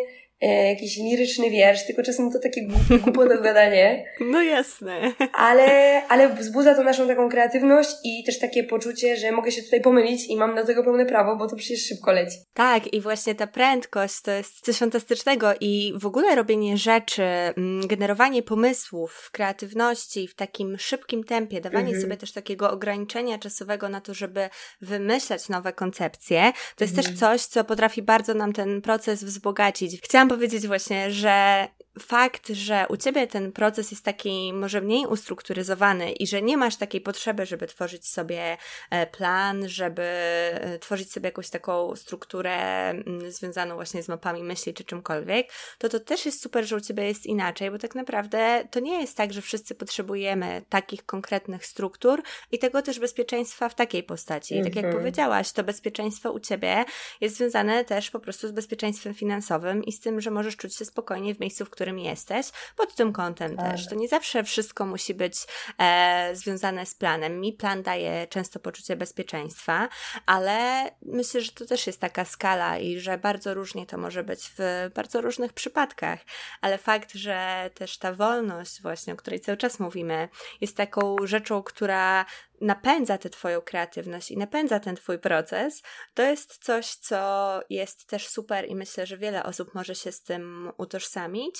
jakiś liryczny wiersz, tylko czasem to takie głupie gadanie. No jasne. Ale, ale wzbudza to naszą taką kreatywność i też takie poczucie, że mogę się tutaj pomylić i mam do tego pełne prawo, bo to przecież szybko leci. Tak, i właśnie ta prędkość to jest coś fantastycznego i w ogóle robienie rzeczy, mm, generowanie pomysłów, kreatywności w takim szybkim tempie, dawanie mhm. sobie też takiego ograniczenia czasowego na to, żeby wymyślać nowe koncepcje, to jest mhm. też coś, co potrafi bardzo nam ten proces wzbogacić. Chciałam chciałam powiedzieć właśnie, że fakt, że u ciebie ten proces jest taki może mniej ustrukturyzowany i że nie masz takiej potrzeby, żeby tworzyć sobie e, plan, żeby e, tworzyć sobie jakąś taką strukturę mm, związaną właśnie z mapami myśli czy czymkolwiek, to to też jest super, że u ciebie jest inaczej, bo tak naprawdę to nie jest tak, że wszyscy potrzebujemy takich konkretnych struktur i tego też bezpieczeństwa w takiej postaci. -hmm. Tak jak mhm. powiedziałaś, to bezpieczeństwo u ciebie jest związane też po prostu z bezpieczeństwem finansowym i z tym, że możesz czuć się spokojnie w miejscu, w którym którym jesteś, pod tym kątem tak. też. To nie zawsze wszystko musi być e, związane z planem. Mi plan daje często poczucie bezpieczeństwa, ale myślę, że to też jest taka skala i że bardzo różnie to może być w bardzo różnych przypadkach. Ale fakt, że też ta wolność, właśnie, o której cały czas mówimy, jest taką rzeczą, która napędza tę Twoją kreatywność i napędza ten Twój proces, to jest coś, co jest też super i myślę, że wiele osób może się z tym utożsamić.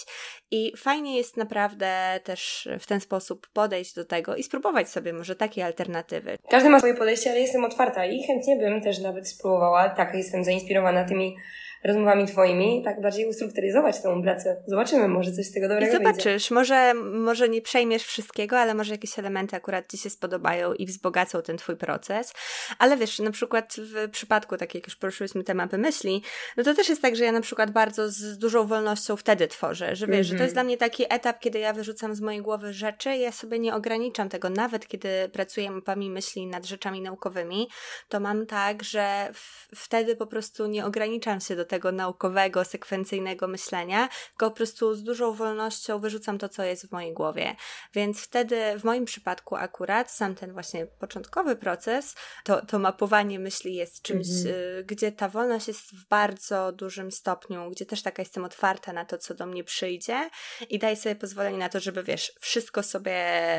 I fajnie jest naprawdę też w ten sposób podejść do tego i spróbować sobie może takie alternatywy. Każdy ma swoje podejście, ale jestem otwarta i chętnie bym też nawet spróbowała. Tak, jestem zainspirowana tymi rozmowami twoimi, tak bardziej ustrukturyzować tą pracę. Zobaczymy, może coś z tego dobrego I zobaczysz, może, może nie przejmiesz wszystkiego, ale może jakieś elementy akurat Ci się spodobają i wzbogacą ten Twój proces. Ale wiesz, na przykład w przypadku, tak jak już poruszyliśmy tematy myśli, no to też jest tak, że ja na przykład bardzo z dużą wolnością wtedy tworzę, że wiesz, mm -hmm. że to jest dla mnie taki etap, kiedy ja wyrzucam z mojej głowy rzeczy, ja sobie nie ograniczam tego, nawet kiedy pracuję mapami myśli nad rzeczami naukowymi, to mam tak, że wtedy po prostu nie ograniczam się do tego naukowego, sekwencyjnego myślenia, tylko po prostu z dużą wolnością wyrzucam to, co jest w mojej głowie. Więc wtedy w moim przypadku akurat sam ten właśnie początkowy proces, to, to mapowanie myśli jest czymś, mhm. y, gdzie ta wolność jest w bardzo dużym stopniu, gdzie też taka jestem otwarta na to, co do mnie przyjdzie i daję sobie pozwolenie na to, żeby wiesz, wszystko sobie,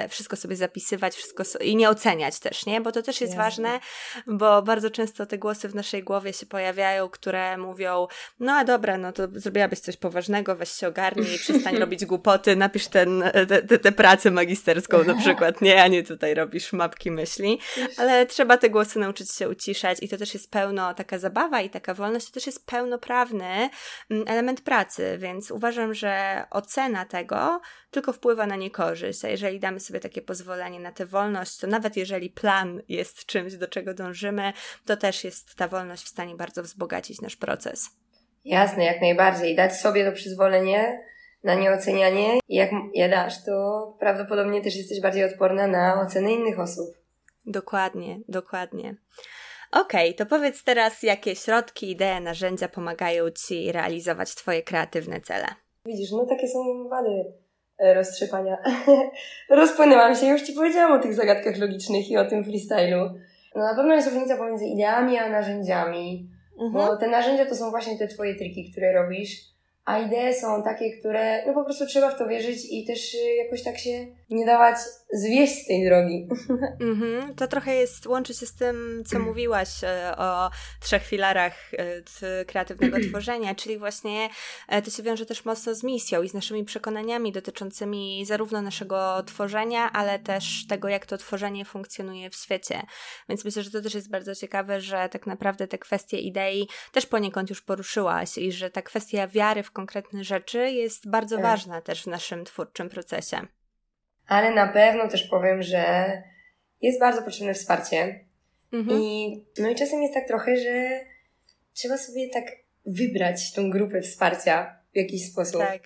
wszystko sobie zapisywać, wszystko so i nie oceniać też, nie? Bo to też jest Jasne. ważne, bo bardzo często te głosy w naszej głowie się pojawiają, które mówią, no a dobra, no to zrobiłabyś coś poważnego, weź się ogarnij, przestań robić głupoty, napisz ten, te, te, te pracę magisterską na przykład, nie, a nie tutaj robisz mapki myśli, ale trzeba te głosy nauczyć się uciszać i to też jest pełno, taka zabawa i taka wolność, to też jest pełnoprawny mm, element pracy, więc uważam, że ocena tego tylko wpływa na niekorzyść, a jeżeli damy sobie takie pozwolenie na tę wolność, to nawet jeżeli plan jest czymś, do czego dążymy, to też jest ta wolność w stanie bardzo wzbogacić nasz proces. Jasne, jak najbardziej. Dać sobie to przyzwolenie na nieocenianie i jak je dasz, to prawdopodobnie też jesteś bardziej odporna na oceny innych osób. Dokładnie, dokładnie. Okej, okay, to powiedz teraz, jakie środki, idee, narzędzia pomagają Ci realizować Twoje kreatywne cele. Widzisz, no takie są wady e, roztrzepania. Rozpłynęłam się, już Ci powiedziałam o tych zagadkach logicznych i o tym freestylu. No na pewno jest różnica pomiędzy ideami a narzędziami, mhm. bo te narzędzia to są właśnie te Twoje triki, które robisz, a idee są takie, które no po prostu trzeba w to wierzyć i też y, jakoś tak się nie dawać zwieść z tej drogi. Mm-hmm. To trochę jest, łączy się z tym, co mówiłaś e, o trzech filarach e, kreatywnego tworzenia, czyli właśnie e, to się wiąże też mocno z misją i z naszymi przekonaniami dotyczącymi zarówno naszego tworzenia, ale też tego, jak to tworzenie funkcjonuje w świecie. Więc myślę, że to też jest bardzo ciekawe, że tak naprawdę te kwestie idei też poniekąd już poruszyłaś i że ta kwestia wiary w konkretne rzeczy jest bardzo tak. ważna też w naszym twórczym procesie ale na pewno też powiem, że jest bardzo potrzebne wsparcie. Mhm. I, no i czasem jest tak trochę, że trzeba sobie tak wybrać tą grupę wsparcia w jakiś sposób. Tak.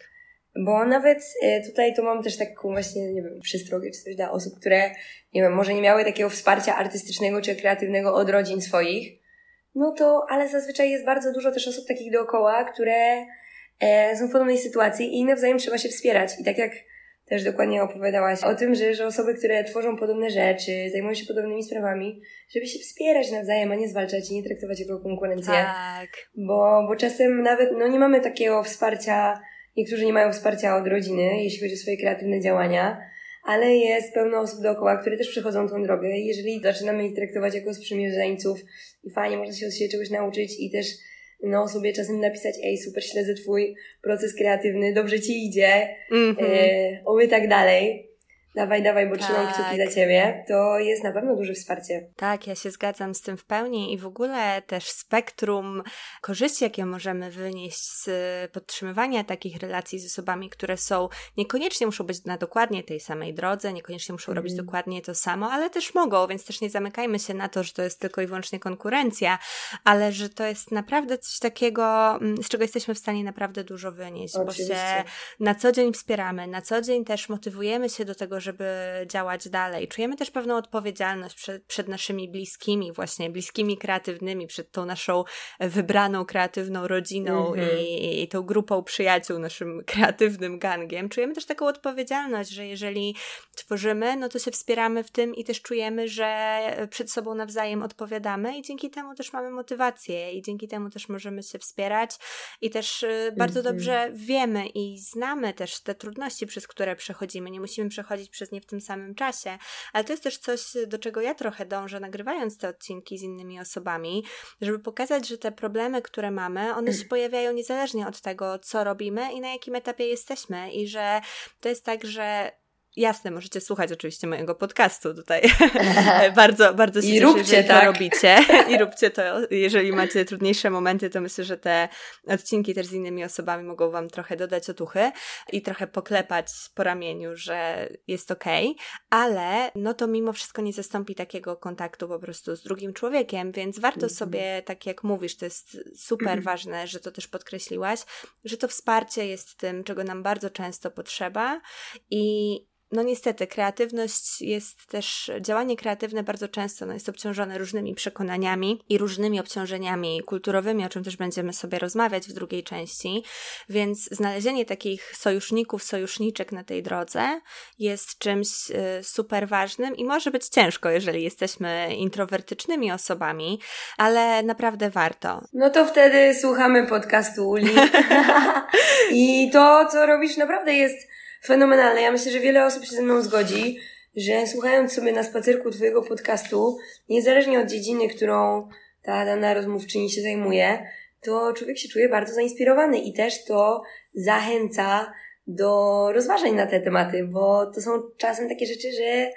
Bo nawet e, tutaj to mam też taką właśnie, nie wiem, przystrogę czy coś dla osób, które, nie wiem, może nie miały takiego wsparcia artystycznego czy kreatywnego od rodzin swoich. No to, ale zazwyczaj jest bardzo dużo też osób takich dookoła, które e, są w podobnej sytuacji i nawzajem trzeba się wspierać. I tak jak też dokładnie opowiadałaś o tym, że, że osoby, które tworzą podobne rzeczy, zajmują się podobnymi sprawami, żeby się wspierać nawzajem, a nie zwalczać i nie traktować jako konkurencję. Tak. Bo, bo czasem nawet, no nie mamy takiego wsparcia, niektórzy nie mają wsparcia od rodziny, jeśli chodzi o swoje kreatywne działania, ale jest pełno osób dookoła, które też przechodzą tą drogę. Jeżeli zaczynamy ich traktować jako sprzymierzeńców i fajnie, można się od siebie czegoś nauczyć i też no, sobie czasem napisać, ej, super, śledzę twój proces kreatywny, dobrze ci idzie, mm -hmm. e, oby tak dalej dawaj, dawaj, bo tak. trzymam kciuki za ciebie, to jest na pewno duże wsparcie. Tak, ja się zgadzam z tym w pełni i w ogóle też spektrum korzyści, jakie możemy wynieść z podtrzymywania takich relacji z osobami, które są, niekoniecznie muszą być na dokładnie tej samej drodze, niekoniecznie muszą mm. robić dokładnie to samo, ale też mogą, więc też nie zamykajmy się na to, że to jest tylko i wyłącznie konkurencja, ale że to jest naprawdę coś takiego, mm, z czego jesteśmy w stanie naprawdę dużo wynieść, Oczywiście. bo się na co dzień wspieramy, na co dzień też motywujemy się do tego, żeby działać dalej. Czujemy też pewną odpowiedzialność przed, przed naszymi bliskimi, właśnie bliskimi kreatywnymi, przed tą naszą wybraną kreatywną rodziną mm -hmm. i, i tą grupą przyjaciół, naszym kreatywnym gangiem. Czujemy też taką odpowiedzialność, że jeżeli tworzymy, no to się wspieramy w tym i też czujemy, że przed sobą nawzajem odpowiadamy i dzięki temu też mamy motywację i dzięki temu też możemy się wspierać i też y, bardzo -hmm. dobrze wiemy i znamy też te trudności, przez które przechodzimy. Nie musimy przechodzić przez nie w tym samym czasie, ale to jest też coś, do czego ja trochę dążę, nagrywając te odcinki z innymi osobami, żeby pokazać, że te problemy, które mamy, one się pojawiają niezależnie od tego, co robimy i na jakim etapie jesteśmy, i że to jest tak, że Jasne, możecie słuchać oczywiście mojego podcastu tutaj. bardzo, bardzo się I cieszę, róbcie że tak. to robicie. I róbcie to. Jeżeli macie trudniejsze momenty, to myślę, że te odcinki też z innymi osobami mogą Wam trochę dodać otuchy i trochę poklepać po ramieniu, że jest okej, okay, ale no to mimo wszystko nie zastąpi takiego kontaktu po prostu z drugim człowiekiem, więc warto -hmm. sobie, tak jak mówisz, to jest super -hmm. ważne, że to też podkreśliłaś, że to wsparcie jest tym, czego nam bardzo często potrzeba i no niestety, kreatywność jest też, działanie kreatywne bardzo często no, jest obciążone różnymi przekonaniami i różnymi obciążeniami kulturowymi, o czym też będziemy sobie rozmawiać w drugiej części, więc znalezienie takich sojuszników, sojuszniczek na tej drodze jest czymś y, super ważnym i może być ciężko, jeżeli jesteśmy introwertycznymi osobami, ale naprawdę warto. No to wtedy słuchamy podcastu Uli i to, co robisz naprawdę jest fenomenalne. Ja myślę, że wiele osób się ze mną zgodzi, że słuchając sobie na spacerku Twojego podcastu, niezależnie od dziedziny, którą ta dana rozmówczyni się zajmuje, to człowiek się czuje bardzo zainspirowany i też to zachęca do rozważań na te tematy, bo to są czasem takie rzeczy, że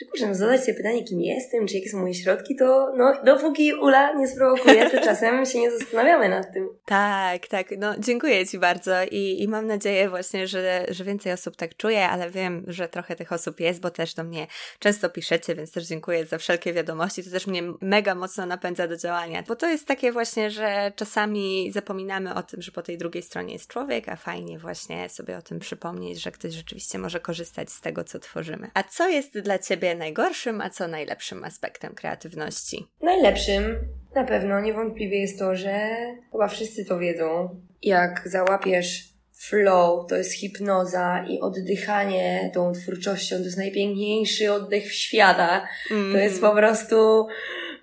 że kurczę, no zadać sobie pytanie, kim jestem, czy jakie są moje środki, to no, dopóki Ula nie sprowokuje, to czasem się nie zastanawiamy nad tym. Tak, tak, no dziękuję Ci bardzo i, i mam nadzieję właśnie, że, że więcej osób tak czuje, ale wiem, że trochę tych osób jest, bo też do mnie często piszecie, więc też dziękuję za wszelkie wiadomości, to też mnie mega mocno napędza do działania, bo to jest takie właśnie, że czasami zapominamy o tym, że po tej drugiej stronie jest człowiek, a fajnie właśnie sobie o tym przypomnieć, że ktoś rzeczywiście może korzystać z tego, co tworzymy. A co jest dla Ciebie Ciebie najgorszym, a co najlepszym aspektem kreatywności? Najlepszym na pewno niewątpliwie jest to, że chyba wszyscy to wiedzą. Jak załapiesz flow, to jest hipnoza i oddychanie tą twórczością, to jest najpiękniejszy oddech w świata. Mm. To jest mhm. po prostu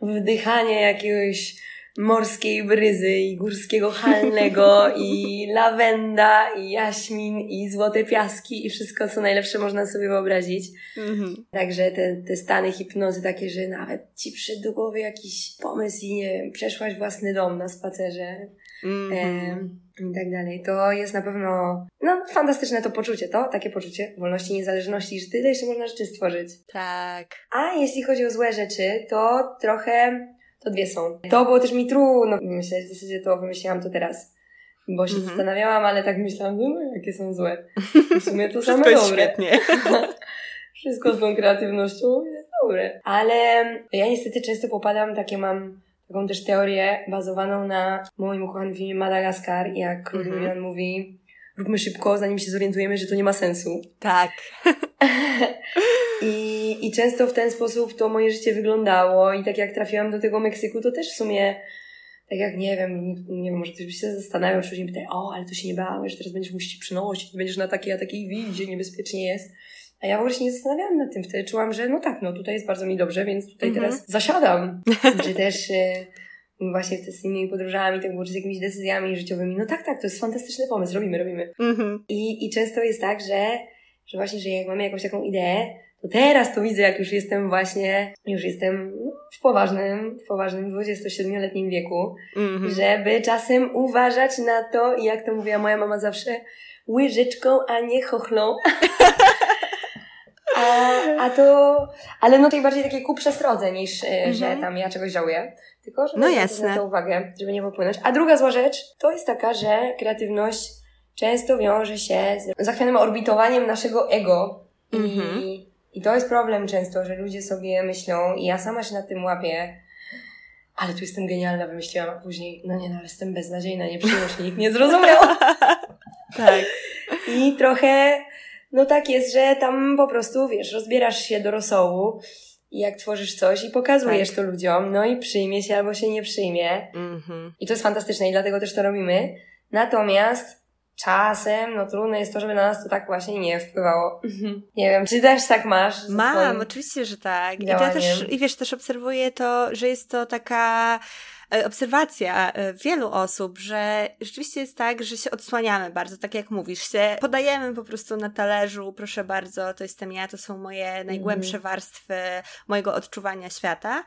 wdychanie jakiegoś morskiej bryzy i górskiego halnego i lawenda i jaśmin i złote piaski i wszystko, co najlepsze można sobie wyobrazić. Mm-hmm. Także te, te stany hipnozy takie, że nawet ci przyszedł do głowy jakiś pomysł i nie wiem, przeszłaś własny dom na spacerze. Mm-hmm. E, i tak dalej. To jest na pewno, no, fantastyczne to poczucie, to, takie poczucie wolności, niezależności, że tyle jeszcze można rzeczy stworzyć. Tak. A jeśli chodzi o złe rzeczy, to trochę to dwie są. To było też mi trudno myśleć, w zasadzie to wymyśliłam to teraz. Bo się mm -hmm. zastanawiałam, ale tak myślałam, no jakie są złe. W sumie to same dobre. świetnie. Wszystko z tą kreatywnością jest dobre. Ale ja niestety często popadam, takie mam taką też teorię bazowaną na moim ukochanym filmie Madagaskar, jak mm -hmm. mówi róbmy szybko, zanim się zorientujemy, że to nie ma sensu. Tak. I, I często w ten sposób to moje życie wyglądało i tak jak trafiłam do tego Meksyku, to też w sumie tak jak nie wiem, nie wiem, może ktoś by się zastanawiał, czy mi pyta, o, ale to się nie bałeś, że teraz będziesz musić przynosić, będziesz na takiej, a takiej widzie, niebezpiecznie jest. A ja w ogóle się nie zastanawiałam nad tym wtedy, czułam, że no tak, no tutaj jest bardzo mi dobrze, więc tutaj -hmm. teraz zasiadam. czy też e, właśnie z innymi podróżami, tak było, czy z jakimiś decyzjami życiowymi. No tak, tak, to jest fantastyczny pomysł, robimy, robimy. Mm -hmm. I, I często jest tak, że, że właśnie, że jak mamy jakąś taką ideę, to teraz to widzę, jak już jestem właśnie, już jestem w poważnym, w poważnym 27-letnim wieku, mm -hmm. żeby czasem uważać na to, i jak to mówiła moja mama zawsze, łyżeczką, a nie chochlą. a, a to, ale no to bardziej takie ku przestrodze niż, mm -hmm. że mhm. tam ja czegoś żałuję. Tylko, żeby no jasne. na to uwagę, żeby nie popłynąć. A druga zła rzecz to jest taka, że kreatywność często wiąże się z zachwianym orbitowaniem naszego ego. I, mm-hmm. I to jest problem często, że ludzie sobie myślą, i ja sama się na tym łapię, ale tu jestem genialna, wymyśliłam, a później, no nie, no ale jestem beznadziejna, nie przyjął się, nikt nie zrozumiał. tak. I trochę, no tak jest, że tam po prostu, wiesz, rozbierasz się do rosołu i jak tworzysz coś i pokazujesz tak. to ludziom, no i przyjmie się albo się nie przyjmie. Mm-hmm. I to jest fantastyczne i dlatego też to robimy. Natomiast czasem, no trudno jest to, żeby na nas to tak właśnie nie wpływało. Mhm. Nie wiem, czy też tak masz? Mam, oczywiście, że tak. I ja też, i wiesz, też obserwuję to, że jest to taka obserwacja e, wielu osób, że rzeczywiście jest tak, że się odsłaniamy bardzo, tak jak mówisz, się podajemy po prostu na talerzu, proszę bardzo, to jestem ja, to są moje najgłębsze mm. warstwy mojego odczuwania świata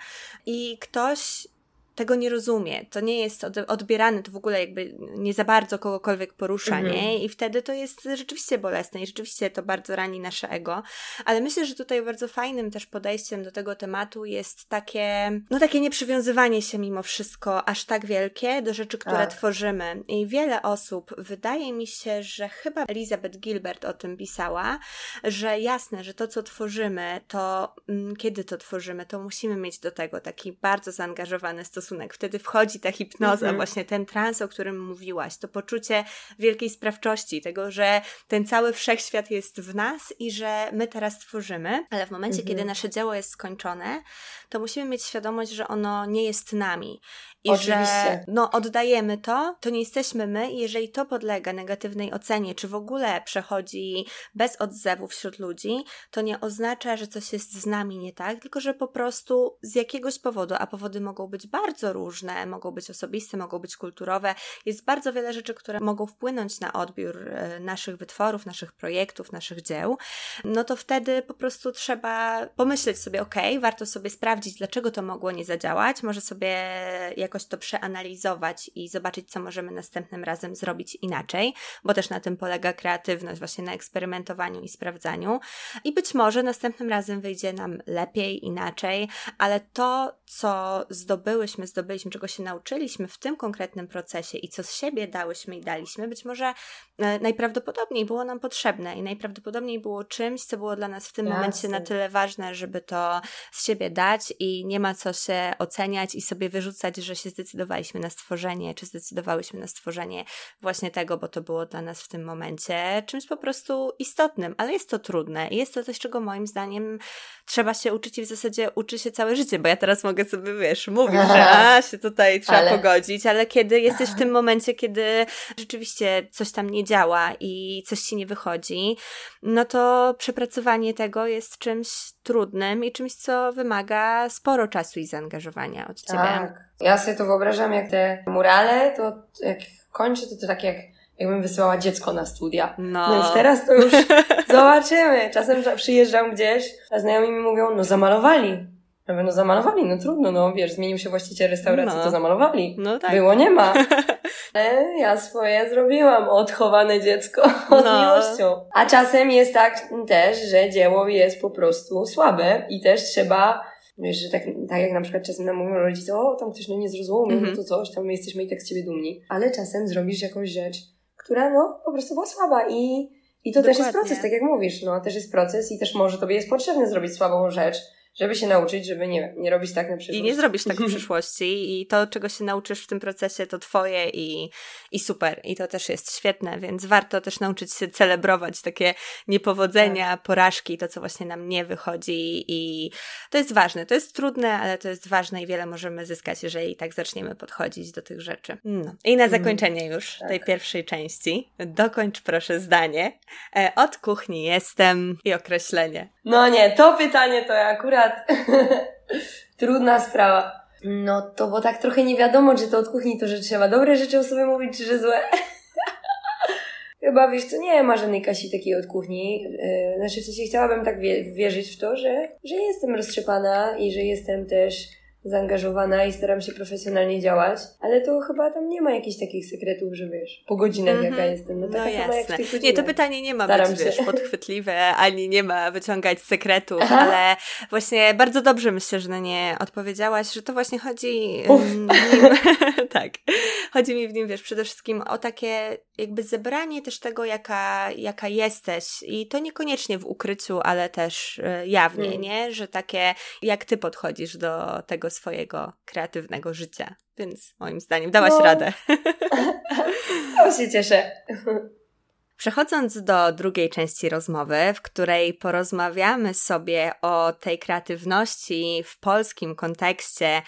i ktoś tego nie rozumie, to nie jest odbierane, to w ogóle jakby nie za bardzo kogokolwiek porusza, mhm. nie? I wtedy to jest rzeczywiście bolesne i rzeczywiście to bardzo rani nasze ego. Ale myślę, że tutaj bardzo fajnym też podejściem do tego tematu jest takie, no takie nieprzywiązywanie się mimo wszystko aż tak wielkie do rzeczy, które tak. tworzymy. I wiele osób, wydaje mi się, że chyba Elizabeth Gilbert o tym pisała, że jasne, że to, co tworzymy, to mm, kiedy to tworzymy, to musimy mieć do tego taki bardzo zaangażowany stosunek stosunek. Wtedy wchodzi ta hipnoza, mm-hmm. właśnie ten trans, o którym mówiłaś, to poczucie wielkiej sprawczości, tego, że ten cały wszechświat jest w nas i że my teraz tworzymy, ale w momencie, kiedy nasze dzieło jest skończone, to musimy mieć świadomość, że ono nie jest nami. I Oczywiście. że no, oddajemy to, to nie jesteśmy my, i jeżeli to podlega negatywnej ocenie, czy w ogóle przechodzi bez odzewu wśród ludzi, to nie oznacza, że coś jest z nami nie tak, tylko że po prostu z jakiegoś powodu, a powody mogą być bardzo różne, mogą być osobiste, mogą być kulturowe, jest bardzo wiele rzeczy, które mogą wpłynąć na odbiór e, naszych wytworów, naszych projektów, naszych dzieł, no to wtedy po prostu trzeba pomyśleć sobie, ok, warto sobie sprawdzić, dlaczego to mogło nie zadziałać, może sobie jakoś jakoś to przeanalizować i zobaczyć, co możemy następnym razem zrobić inaczej, bo też na tym polega kreatywność, właśnie na eksperymentowaniu i sprawdzaniu. I być może następnym razem wyjdzie nam lepiej, inaczej, ale to, co zdobyłyśmy, zdobyliśmy, czego się nauczyliśmy w tym konkretnym procesie i co z siebie dałyśmy i daliśmy, być może e, najprawdopodobniej było nam potrzebne i najprawdopodobniej było czymś, co było dla nas w tym Jasne. momencie na tyle ważne, żeby to z siebie dać i nie ma co się oceniać i sobie wyrzucać, że się zdecydowaliśmy na stworzenie, czy zdecydowałyśmy na stworzenie właśnie tego, bo to było dla nas w tym momencie czymś po prostu istotnym, ale jest to trudne i jest to coś, czego moim zdaniem trzeba się uczyć i w zasadzie uczy się całe życie, bo ja teraz mogę sobie, wiesz, mówić, że a, się tutaj trzeba ale... pogodzić, ale kiedy jesteś w tym momencie, kiedy rzeczywiście coś tam nie działa i coś ci nie wychodzi, no to przepracowanie tego jest czymś trudnym i czymś, co wymaga sporo czasu i zaangażowania od ciebie. Tak. Ja sobie to wyobrażam, jak te murale, to jak kończę, to to tak jak jakbym wysyłała dziecko na studia. No. no już teraz to już zobaczymy. Czasem przyjeżdżam gdzieś, a znajomi mi mówią, no zamalowali. Ja mówię, no zamalowali, no trudno, no wiesz, zmienił się właściciel restauracji, no. to zamalowali. No tak. Było, nie ma. Ale ja swoje zrobiłam, odchowane dziecko no. z miłością. A czasem jest tak też, że dzieło jest po prostu słabe i też trzeba Wiesz, że tak, tak jak na przykład czasem nam mówią rodzice, o, tam ktoś no nie zrozumiał, mm -hmm. no to coś, tam my jesteśmy i tak z ciebie dumni. Ale czasem zrobisz jakąś rzecz, która no po prostu była słaba i, i to Dokładnie. też jest proces, tak jak mówisz, no też jest proces i też może tobie jest potrzebne zrobić słabą rzecz, żeby się nauczyć, żeby nie, nie robić tak na przyszłość. I nie zrobisz tak w przyszłości i to, czego się nauczysz w tym procesie, to twoje i, i super. I to też jest świetne, więc warto też nauczyć się celebrować takie niepowodzenia, tak. porażki, to, co właśnie nam nie wychodzi i to jest ważne. To jest trudne, ale to jest ważne i wiele możemy zyskać, jeżeli tak zaczniemy podchodzić do tych rzeczy. No. I na mhm. zakończenie już tak. tej pierwszej części, dokończ proszę zdanie. E, od kuchni jestem i określenie. No nie, to pytanie to ja akurat trudna sprawa. No to bo tak trochę nie wiadomo, czy to od kuchni to, że trzeba dobre rzeczy o sobie mówić, czy że złe. Chyba wiesz co, nie ma żadnej Kasi takiej od kuchni. Yy, znaczy w sensie chciałabym tak wierzyć w to, że, że jestem roztrzepana i że jestem też zaangażowana i staram się profesjonalnie działać, ale to chyba tam nie ma jakichś takich sekretów, że wiesz, po godzinach mm -hmm. jaka jestem. No, taka no sama jasne. jak Nie, to pytanie nie ma staram być, się. wiesz, podchwytliwe, ani nie ma wyciągać sekretów, Aha. ale właśnie bardzo dobrze myślę, że na nie odpowiedziałaś, że to właśnie chodzi w nim, tak, chodzi mi w nim, wiesz, przede wszystkim o takie jakby zebranie też tego, jaka, jaka jesteś i to niekoniecznie w ukryciu, ale też e, jawnie, mm. nie? Że takie, jak ty podchodzisz do tego swojego kreatywnego życia. Więc moim zdaniem dałaś no. radę. Ja się cieszę. Przechodząc do drugiej części rozmowy, w której porozmawiamy sobie o tej kreatywności w polskim kontekście,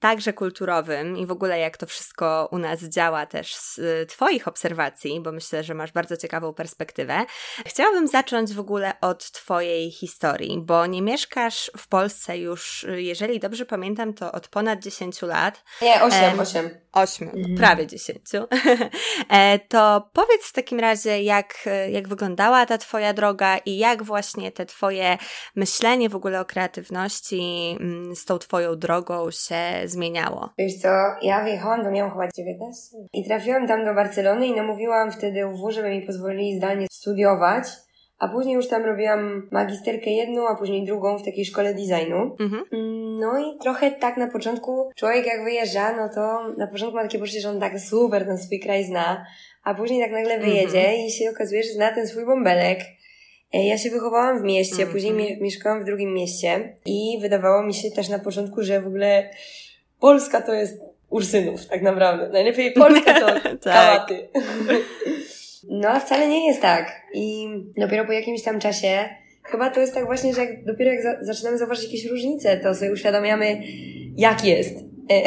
także kulturowym i w ogóle jak to wszystko u nas działa też z y, Twoich obserwacji, bo myślę, że masz bardzo ciekawą perspektywę. Chciałabym zacząć w ogóle od Twojej historii, bo nie mieszkasz w Polsce już, y, jeżeli dobrze pamiętam, to od ponad 10 lat. Nie, 8, 8. 8, mhm. prawie 10. E, to powiedz w takim razie, jak, jak wyglądała ta Twoja droga i jak właśnie te Twoje myślenie w ogóle o kreatywności mm, z tą Twoją drogą się zmieniało? Wiesz co, ja wyjechałam, to miałam chyba 19 i trafiłam tam do Barcelony i namówiłam wtedy UW, żeby mi pozwolili zdalnie studiować. A później już tam robiłam magisterkę jedną, a później drugą w takiej szkole designu. Mhm. No i trochę tak na początku człowiek jak wyjeżdża, no to na początku ma takie poczucie, że on tak super ten swój kraj zna, a później tak nagle wyjedzie mhm. i się okazuje, że zna ten swój bąbelek. E, ja się wychowałam w mieście, mhm. później mie mieszkałam w drugim mieście i wydawało mi się też na początku, że w ogóle Polska to jest Ursynów, tak naprawdę. Najlepiej Polska to tak. kałaty. no a wcale nie jest tak. I dopiero po jakimś tam czasie, chyba to jest tak właśnie, że jak, dopiero jak za, zaczynamy zauważyć jakieś różnice, to sobie uświadamiamy, jak jest.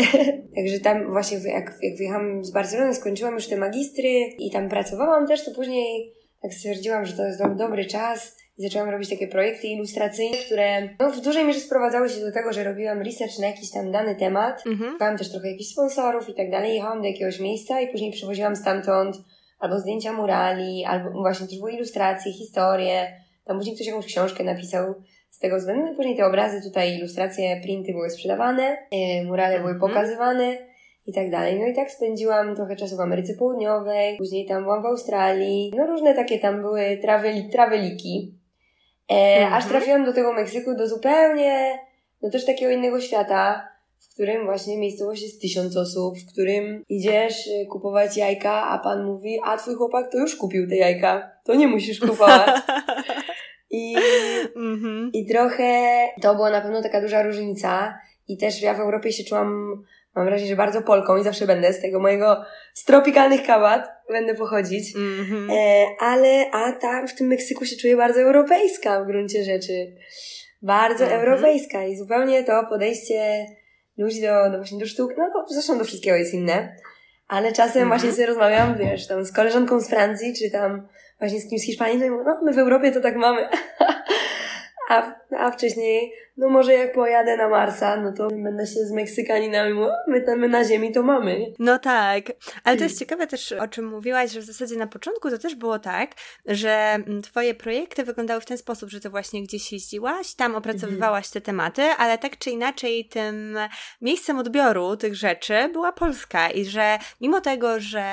Także tam właśnie jak, jak wyjechałam z Barcelony, skończyłam już te magistry i tam pracowałam też, to później tak stwierdziłam, że to jest dobry czas i zaczęłam robić takie projekty ilustracyjne, które no, w dużej mierze sprowadzały się do tego, że robiłam research na jakiś tam dany temat, mhm. Też trochę jakichś sponsorów i tak dalej, jechałam do jakiegoś miejsca i później przywoziłam stamtąd albo zdjęcia murali, albo właśnie też były ilustracje, historie, tam później ktoś jakąś książkę napisał z tego względu, no później te obrazy tutaj, ilustracje, printy były sprzedawane, yy, murale były mhm. pokazywane i tak dalej. No i tak spędziłam trochę czasu w Ameryce Południowej, później tam byłam w Australii, no różne takie tam były traweli, traweliki. E, mhm. Aż trafiłam do tego Meksyku, do zupełnie, no też takiego innego świata, w którym właśnie miejscowość jest tysiąc osób, w którym idziesz y, kupować jajka, a pan mówi, a twój chłopak to już kupił te jajka, to nie musisz kupować. I, mm-hmm. I trochę to była na pewno taka duża różnica. I też ja w Europie się czułam, mam wrażenie, że bardzo Polką i zawsze będę z tego mojego, z tropikalnych kałat będę pochodzić. Mm-hmm. E, ale, a tam w tym Meksyku się czuję bardzo europejska w gruncie rzeczy. Bardzo mm-hmm. europejska i zupełnie to podejście ludzi do, do właśnie do sztuk, no zresztą do wszystkiego jest inne. Ale czasem właśnie sobie rozmawiam, wiesz, tam z koleżanką z Francji, czy tam właśnie z kimś z Hiszpanii, no i mówię, no my w Europie to tak mamy. a, a wcześniej no może jak pojadę na Marsa, no to będę się z Meksykaninami mówiła, my, tam, na ziemi to mamy. No tak, ale to jest ciekawe też, o czym mówiłaś, że w zasadzie na początku to też było tak, że mm, twoje projekty wyglądały w ten sposób, że to właśnie gdzieś jeździłaś, tam opracowywałaś te tematy, ale tak czy inaczej tym miejscem odbioru tych rzeczy była Polska i że mimo tego, że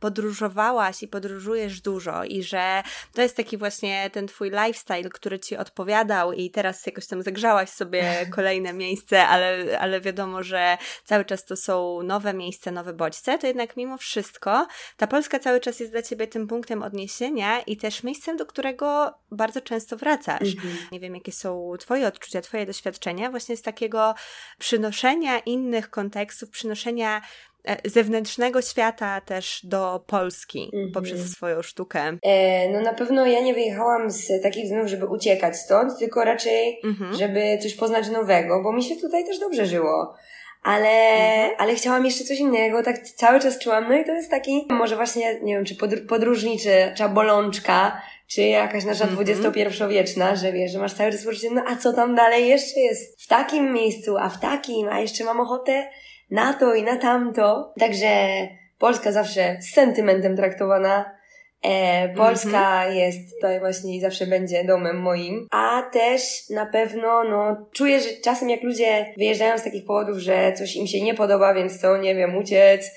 podróżowałaś i podróżujesz dużo i że to jest taki właśnie ten twój lifestyle, który ci odpowiadał i teraz jakoś tam zagrzałaś sobie kolejne miejsce, ale, ale wiadomo, że cały czas to są nowe miejsca, nowe bodźce, to jednak mimo wszystko ta Polska cały czas jest dla ciebie tym punktem odniesienia i też miejscem, do którego bardzo często wracasz. Mhm. Nie wiem, jakie są twoje odczucia, twoje doświadczenia właśnie z takiego przynoszenia innych kontekstów, przynoszenia zewnętrznego świata też do Polski mm -hmm. poprzez swoją sztukę? E, no na pewno ja nie wyjechałam z takich względów, żeby uciekać stąd, tylko raczej, mm -hmm. żeby coś poznać nowego, bo mi się tutaj też dobrze żyło. Ale, mm -hmm. ale chciałam jeszcze coś innego, tak cały czas czułam, no i to jest taki, może właśnie, nie wiem, czy podróżniczy, czy bolączka, czy jakaś nasza XXI-wieczna, mm -hmm. że wiesz, że masz cały czas poczucie, no a co tam dalej jeszcze jest? W takim miejscu, a w takim, a jeszcze mam ochotę na to i na tamto. Także Polska zawsze z sentymentem traktowana. E, Polska mm -hmm. jest tutaj właśnie i zawsze będzie domem moim. A też na pewno, no, czuję, że czasem jak ludzie wyjeżdżają z takich powodów, że coś im się nie podoba, więc to, nie wiem, uciec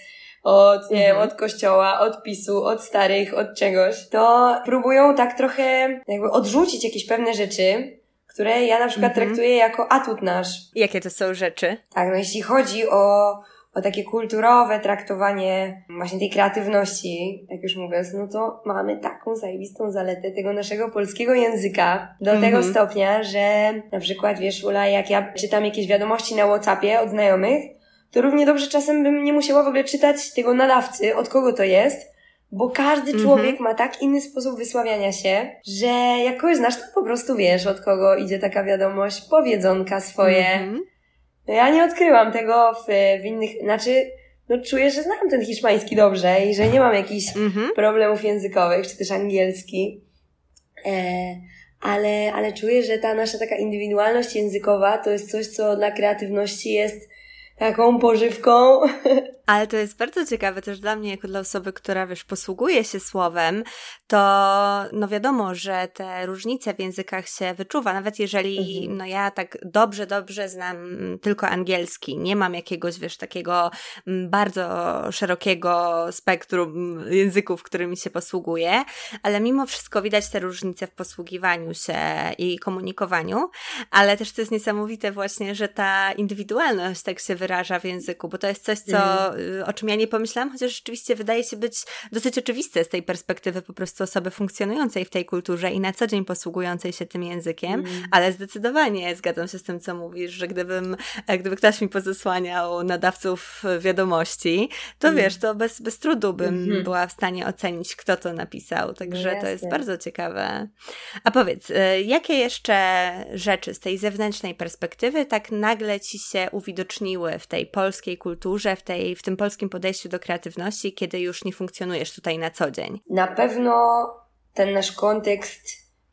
od, nie wiem, mhm. od kościoła, od PiSu, od starych, od czegoś, to próbują tak trochę jakby odrzucić jakieś pewne rzeczy, które ja na przykład mhm. traktuję jako atut nasz. Jakie to są rzeczy? Tak, no jeśli chodzi o, o takie kulturowe traktowanie właśnie tej kreatywności, jak już mówiąc, no to mamy taką zajebistą zaletę tego naszego polskiego języka do tego mhm. stopnia, że na przykład wiesz, Ula, jak ja czytam jakieś wiadomości na Whatsappie od znajomych, to równie dobrze czasem bym nie musiała w ogóle czytać tego nadawcy, od kogo to jest, bo każdy mhm. człowiek ma tak inny sposób wysławiania się, że jak kogoś znasz, to po prostu wiesz, od kogo idzie taka wiadomość, powiedzonka swoje. Mhm. No ja nie odkryłam tego w, w innych, znaczy, no czuję, że znam ten hiszpański dobrze i że nie mam jakichś mhm. problemów językowych, czy też angielski. E, ale, ale czuję, że ta nasza taka indywidualność językowa to jest coś, co dla kreatywności jest taką pożywką. Ale to jest bardzo ciekawe też dla mnie, jako dla osoby, która wiesz, posługuje się słowem, to no wiadomo, że te różnice w językach się wyczuwa, nawet jeżeli mhm. no ja tak dobrze, dobrze znam tylko angielski, nie mam jakiegoś, wiesz, takiego mm, bardzo szerokiego spektrum języków, którymi się posługuję, ale mimo wszystko widać te różnice w posługiwaniu się i komunikowaniu, ale też to jest niesamowite właśnie, że ta indywidualność tak się wyraża w języku, bo to jest coś, co Y, o czym ja nie pomyślałam, chociaż rzeczywiście wydaje się być dosyć oczywiste z tej perspektywy po prostu osoby funkcjonującej w tej kulturze i na co dzień posługującej się tym językiem, mm. ale zdecydowanie zgadzam się z tym, co mówisz, że gdybym, e, gdyby ktoś mi pozesłaniał nadawców wiadomości, to mm. wiesz, to bez, bez trudu bym mm -hmm. była w stanie ocenić, kto to napisał, także no to jest bardzo ciekawe. A powiedz, y, jakie jeszcze rzeczy z tej zewnętrznej perspektywy tak nagle ci się uwidoczniły w tej polskiej kulturze, w, tej, w tym polskim podejściu do kreatywności, kiedy już nie funkcjonujesz tutaj na co dzień? Na pewno ten nasz kontekst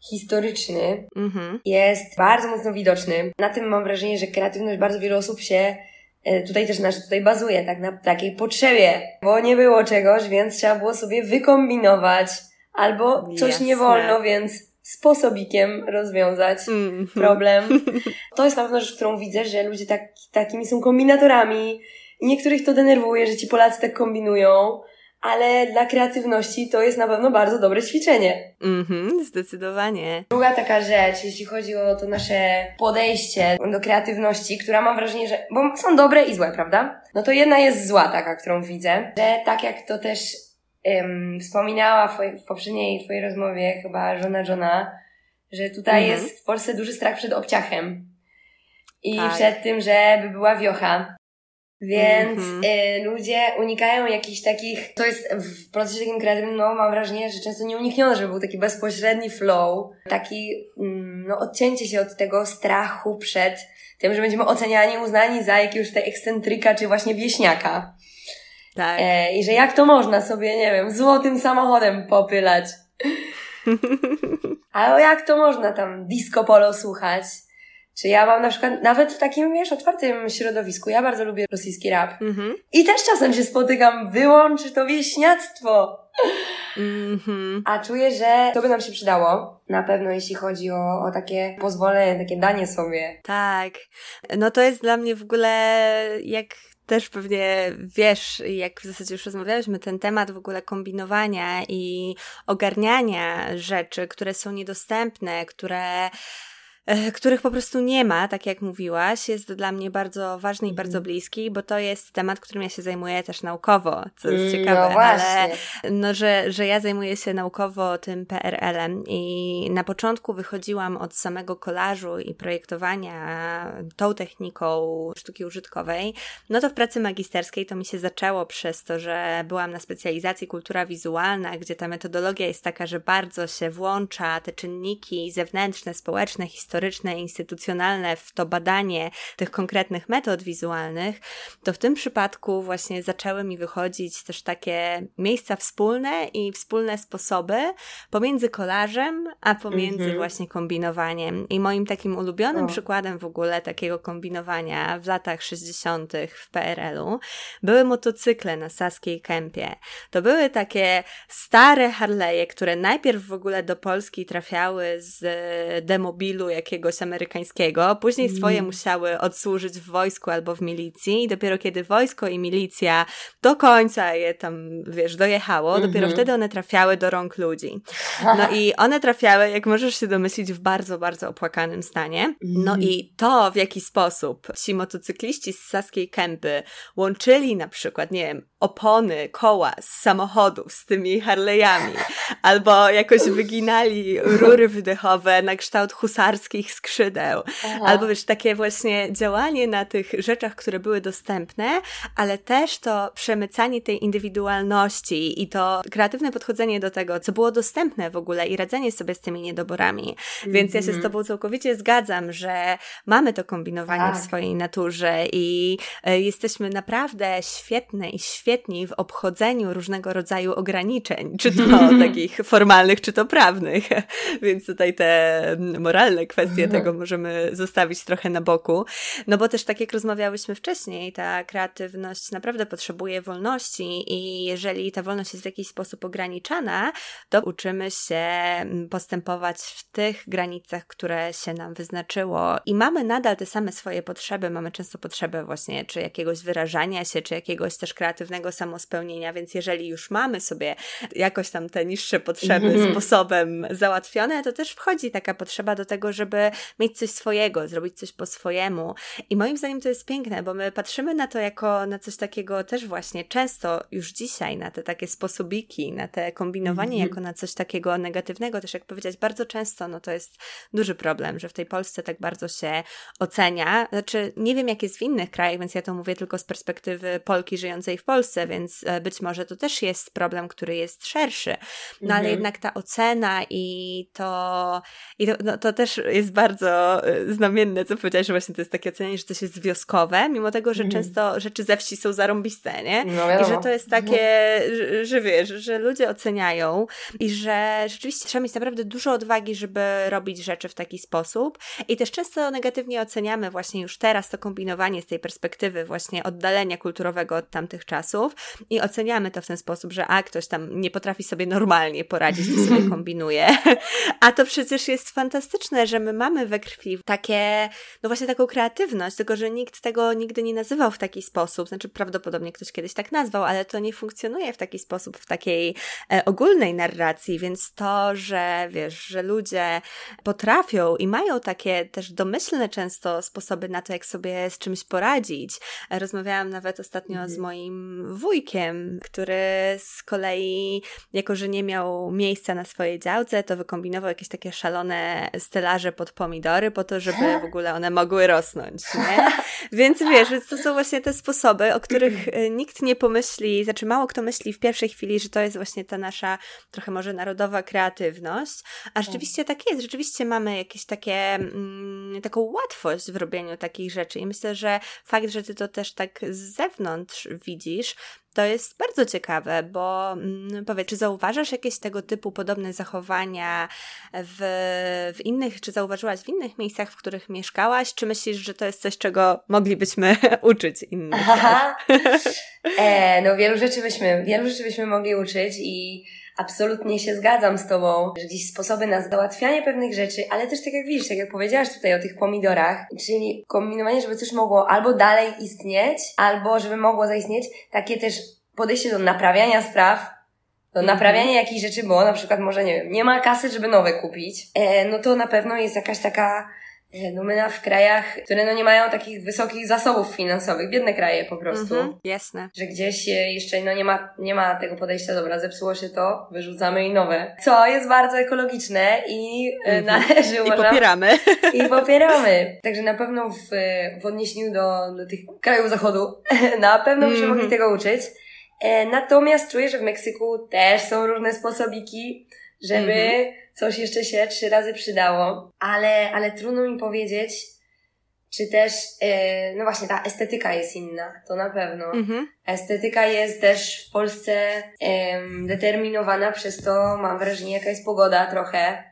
historyczny mm-hmm. jest bardzo mocno widoczny. Na tym mam wrażenie, że kreatywność bardzo wielu osób się e, tutaj też nasz tutaj bazuje, tak na takiej potrzebie, bo nie było czegoś, więc trzeba było sobie wykombinować, albo coś Jasne. nie wolno, więc sposobikiem rozwiązać mm-hmm. problem. To jest na pewno rzecz, którą widzę, że ludzie tak, takimi są kombinatorami, niektórych to denerwuje, że ci Polacy tak kombinują, ale dla kreatywności to jest na pewno bardzo dobre ćwiczenie. Mhm, zdecydowanie. Druga taka rzecz, jeśli chodzi o to nasze podejście do kreatywności, która mam wrażenie, że, bo są dobre i złe, prawda? No to jedna jest zła taka, którą widzę, że tak jak to też um, wspominała w, w poprzedniej twojej rozmowie chyba żona Johna, że tutaj mhm. jest w Polsce duży strach przed obciachem. I tak. przed tym, żeby była wiocha. Więc mm -hmm. y, ludzie unikają jakichś takich, to jest w procesie takim kreatywnym, no mam wrażenie, że często nieuniknione, żeby był taki bezpośredni flow, taki, mm, no odcięcie się od tego strachu przed tym, że będziemy oceniani, uznani za jakiegoś tutaj ekscentryka, czy właśnie wieśniaka. Tak. E, I że jak to można sobie, nie wiem, złotym samochodem popylać. Ale jak to można tam disco polo słuchać? Czy ja mam na przykład, nawet w takim, wiesz, otwartym środowisku, ja bardzo lubię rosyjski rap. Mm-hmm. I też czasem się spotykam, wyłącz to wieśniactwo. Mm-hmm. A czuję, że to by nam się przydało. Na pewno, jeśli chodzi o, o takie pozwolenie, takie danie sobie. Tak. No to jest dla mnie w ogóle jak też pewnie wiesz, jak w zasadzie już rozmawialiśmy, ten temat w ogóle kombinowania i ogarniania rzeczy, które są niedostępne, które których po prostu nie ma, tak jak mówiłaś, jest dla mnie bardzo ważny i bardzo mhm. bliski, bo to jest temat, którym ja się zajmuję też naukowo, co jest mm, ciekawe, no ale no, że, że ja zajmuję się naukowo tym PRL-em i na początku wychodziłam od samego kolażu i projektowania tą techniką sztuki użytkowej, no to w pracy magisterskiej to mi się zaczęło przez to, że byłam na specjalizacji kultura wizualna, gdzie ta metodologia jest taka, że bardzo się włącza te czynniki zewnętrzne, społeczne, historyczne, historyczne, instytucjonalne w to badanie tych konkretnych metod wizualnych, to w tym przypadku właśnie zaczęły mi wychodzić też takie miejsca wspólne i wspólne sposoby pomiędzy kolarzem, a pomiędzy mm -hmm. właśnie kombinowaniem. I moim takim ulubionym o. przykładem w ogóle takiego kombinowania w latach 60. w PRL-u były motocykle na Saskiej Kępie. To były takie stare Harley'e, które najpierw w ogóle do Polski trafiały z demobilu, jak jakiegoś amerykańskiego, później swoje mm. musiały odsłużyć w wojsku albo w milicji i dopiero kiedy wojsko i milicja do końca je tam, wiesz, dojechało, dopiero wtedy one trafiały do rąk ludzi. No i one trafiały, jak możesz się domyślić, w bardzo, bardzo opłakanym stanie. No mm. i to, w jaki sposób ci motocykliści z Saskiej Kępy łączyli na przykład, nie wiem, opony, koła z samochodów z tymi Harley'ami, albo jakoś wyginali rury wydechowe na kształt husarskich skrzydeł, Aha. albo wiesz, takie właśnie działanie na tych rzeczach, które były dostępne, ale też to przemycanie tej indywidualności i to kreatywne podchodzenie do tego, co było dostępne w ogóle i radzenie sobie z tymi niedoborami. Więc ja się z mhm. Tobą całkowicie zgadzam, że mamy to kombinowanie tak. w swojej naturze i y, jesteśmy naprawdę świetne i świetni w obchodzeniu różnego rodzaju ograniczeń, czy to takich formalnych, czy to prawnych. Więc tutaj te moralne kwestie mhm. tego możemy zostawić trochę na boku. No bo też tak jak rozmawiałyśmy wcześniej, ta kreatywność naprawdę potrzebuje wolności i jeżeli ta wolność jest w jakiś sposób ograniczana, to uczymy się postępować w tych granicach, które się nam wyznaczyło i mamy nadal te same swoje potrzeby. Mamy często potrzebę właśnie czy jakiegoś wyrażania się, czy jakiegoś też kreatywnego samospełnienia, więc jeżeli już mamy sobie jakoś tam te niższe potrzeby mm-hmm. sposobem załatwione, to też wchodzi taka potrzeba do tego, żeby mieć coś swojego, zrobić coś po swojemu. I moim zdaniem to jest piękne, bo my patrzymy na to jako na coś takiego też właśnie często już dzisiaj, na te takie sposobiki, na te kombinowanie mm-hmm. jako na coś takiego negatywnego, też jak powiedzieć, bardzo często, no to jest duży problem, że w tej Polsce tak bardzo się ocenia. Znaczy, nie wiem jak jest w innych krajach, więc ja to mówię tylko z perspektywy Polki żyjącej w Polsce, więc e, być może to też jest problem, który jest szerszy. No ale mhm. jednak ta ocena i to, i to, no, to też jest bardzo e, znamienne, co powiedziałeś, że właśnie to jest takie ocenianie, że coś jest wioskowe, mimo tego, że mhm. często rzeczy ze wsi są zarąbiste, nie? No, I że to jest takie, że, że wiesz, że ludzie oceniają i że rzeczywiście trzeba mieć naprawdę dużo odwagi, żeby robić rzeczy w taki sposób i też często negatywnie oceniamy właśnie już teraz to kombinowanie z tej perspektywy właśnie oddalenia kulturowego od tamtych czasów, i oceniamy to w ten sposób, że a ktoś tam nie potrafi sobie normalnie poradzić, to sobie kombinuje. A to przecież jest fantastyczne, że my my mamy we krwi takie, no właśnie taką kreatywność, tylko że nikt tego nigdy nie nazywał w taki sposób. Znaczy, prawdopodobnie ktoś kiedyś tak nazwał, ale to nie funkcjonuje w taki sposób, w takiej e, ogólnej narracji, więc to, że wiesz, że ludzie potrafią i mają takie też domyślne często sposoby na to, jak sobie z czymś poradzić. Rozmawiałam nawet ostatnio mhm. z moim wujkiem, który z kolei, jako że nie miał miejsca na swojej działce, to wykombinował jakieś takie szalone stelaże pod pomidory po to, żeby w ogóle one mogły rosnąć, nie? Więc wiesz, to są właśnie te sposoby, o których e, nikt nie pomyśli, znaczy mało kto myśli w pierwszej chwili, że to jest właśnie ta nasza trochę może narodowa kreatywność, a rzeczywiście tak jest, rzeczywiście mamy jakieś takie, mm, taką łatwość w robieniu takich rzeczy i myślę, że fakt, że ty to też tak z zewnątrz widzisz, to jest bardzo ciekawe, bo mm, powiedz, czy zauważasz jakieś tego typu podobne zachowania w, w innych, czy zauważyłaś w innych miejscach, w których mieszkałaś, czy myślisz, że to jest coś, czego moglibyśmy uczyć innych? e, no wielu rzeczy byśmy, wielu rzeczy byśmy mogli uczyć i absolutnie się zgadzam z Tobą, że gdzieś sposoby na załatwianie pewnych rzeczy, ale też tak jak widzisz, tak jak powiedziałaś tutaj o tych pomidorach, czyli kombinowanie, żeby coś mogło albo dalej istnieć, albo żeby mogło zaistnieć, takie też podejście do naprawiania spraw, do mhm. naprawiania jakichś rzeczy, bo na przykład może, nie wiem, nie ma kasy, żeby nowe kupić, e, no to na pewno jest jakaś taka e, w krajach, które no nie mają takich wysokich zasobów finansowych, biedne kraje po prostu. Mhm, jasne. Że gdzieś jeszcze no nie ma, nie ma tego podejścia, dobra, zepsuło się to, wyrzucamy i nowe. Co jest bardzo ekologiczne i e, mhm. należy uważam. I popieramy. I popieramy. Także na pewno w, w odniesieniu do, do tych krajów zachodu na pewno byśmy mhm. mogli tego uczyć. E, natomiast czuję, że w Meksyku też są różne sposobiki, żeby mhm. Coś jeszcze się trzy razy przydało. Ale, ale trudno mi powiedzieć, czy też, e, no właśnie, ta estetyka jest inna, to na pewno. Mhm. Estetyka jest też w Polsce e, determinowana przez to, mam wrażenie, jaka jest pogoda trochę.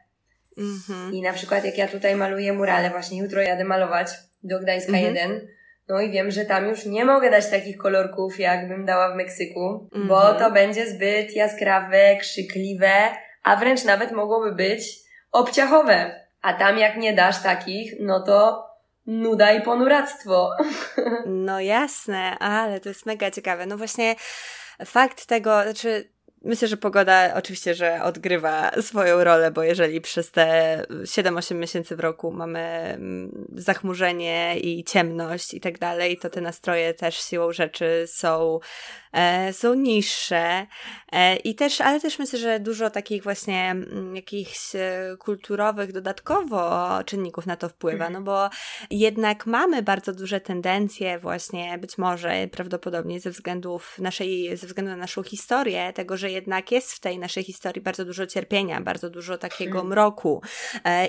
Mhm. I na przykład jak ja tutaj maluję murale, właśnie jutro jadę malować do Gdańska mhm. 1, no i wiem, że tam już nie mogę dać takich kolorków, jakbym dała w Meksyku, bo to będzie zbyt jaskrawe, krzykliwe, a wręcz nawet mogłoby być obciachowe. A tam jak nie dasz takich, no to nuda i ponuractwo. No jasne, ale to jest mega ciekawe. No właśnie fakt tego, znaczy Myślę, że pogoda oczywiście, że odgrywa swoją rolę, bo jeżeli przez te 7-8 miesięcy w roku mamy mm, zachmurzenie i ciemność i tak dalej, to te nastroje też siłą rzeczy są E, są niższe. E, i też, ale też myślę, że dużo takich właśnie mm, jakichś e, kulturowych dodatkowo czynników na to wpływa, no bo jednak mamy bardzo duże tendencje właśnie, być może prawdopodobnie ze względów naszej, ze względu na naszą historię, tego, że jednak jest w tej naszej historii bardzo dużo cierpienia, bardzo dużo takiego hmm. mroku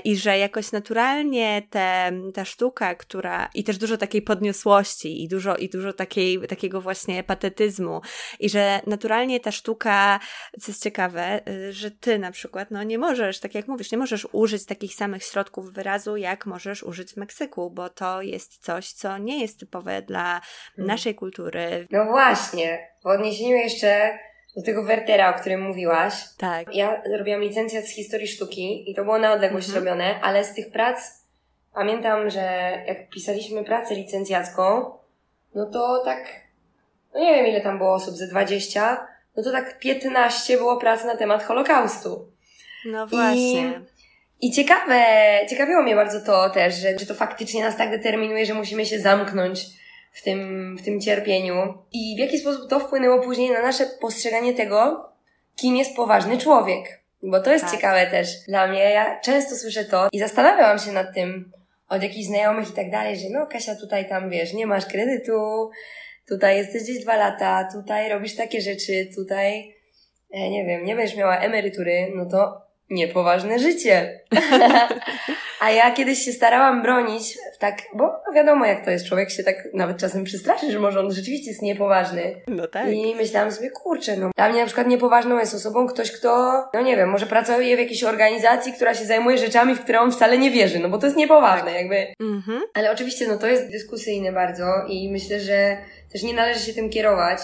i że jakoś naturalnie te, ta sztuka, która i też dużo takiej podniosłości i dużo, i dużo takiej, takiego właśnie patetyzmu i że naturalnie ta sztuka, co jest ciekawe, y, że ty na przykład, no nie możesz, tak jak mówisz, nie możesz użyć takich samych środków wyrazu, jak możesz użyć w Meksyku, bo to jest coś, co nie jest typowe dla hmm. naszej kultury. No właśnie, w odniesieniu jeszcze do tego Wertera, o którym mówiłaś. Tak. Ja robiłam licencjat z historii sztuki i to było na odległość mhm. robione, ale z tych prac pamiętam, że jak pisaliśmy pracę licencjacką, no to tak no nie wiem ile tam było osób, ze 20, no to tak 15 było prac na temat Holokaustu. No właśnie. I, i ciekawe, ciekawiło mnie bardzo to też, że, że to faktycznie nas tak determinuje, że musimy się zamknąć w tym, w tym cierpieniu. I w jaki sposób to wpłynęło później na nasze postrzeganie tego, kim jest poważny człowiek. Bo to jest tak. ciekawe też dla mnie. Ja często słyszę to i zastanawiałam się nad tym od jakichś znajomych i tak dalej, że no Kasia tutaj tam wiesz, nie masz kredytu, tutaj jesteś gdzieś dwa lata, tutaj robisz takie rzeczy, tutaj, e, nie wiem, nie będziesz miała emerytury, no to niepoważne życie. A ja kiedyś się starałam bronić tak, bo no wiadomo jak to jest, człowiek się tak nawet czasem przestraszy, że może on rzeczywiście jest niepoważny. No tak. I myślałam sobie, kurczę, no dla mnie na przykład niepoważną jest osobą ktoś, kto, no nie wiem, może pracuje w jakiejś organizacji, która się zajmuje rzeczami, w które on wcale nie wierzy, no bo to jest niepoważne tak. jakby. Mhm. Ale oczywiście, no to jest dyskusyjne bardzo i myślę, że też nie należy się tym kierować,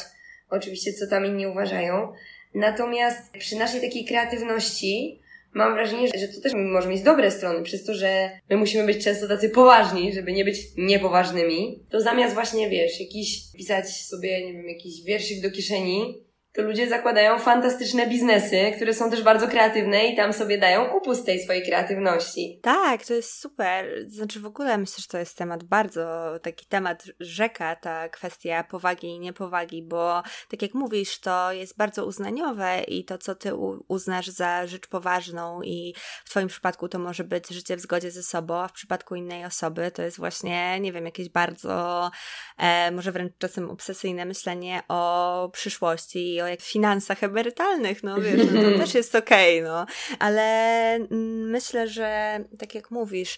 oczywiście co tam inni uważają. Natomiast przy naszej takiej kreatywności, mam wrażenie, że to też może mieć dobre strony, przez to, że my musimy być często tacy poważni, żeby nie być niepoważnymi, to zamiast właśnie, wiesz, jakiś pisać sobie, nie wiem, jakiś wierszyk do kieszeni, to ludzie zakładają fantastyczne biznesy, które są też bardzo kreatywne i tam sobie dają upust tej swojej kreatywności. Tak, to jest super. Znaczy w ogóle myślę, że to jest temat bardzo, taki temat rzeka, ta kwestia powagi i niepowagi, bo tak jak mówisz, to jest bardzo uznaniowe i to, co ty uznasz za rzecz poważną i w twoim przypadku to może być życie w zgodzie ze sobą, a w przypadku innej osoby to jest właśnie, nie wiem, jakieś bardzo, e, może wręcz czasem obsesyjne myślenie o przyszłości o finansach emerytalnych, no wiesz, no, to też jest okej, okay, no. Ale mm, myślę, że tak jak mówisz,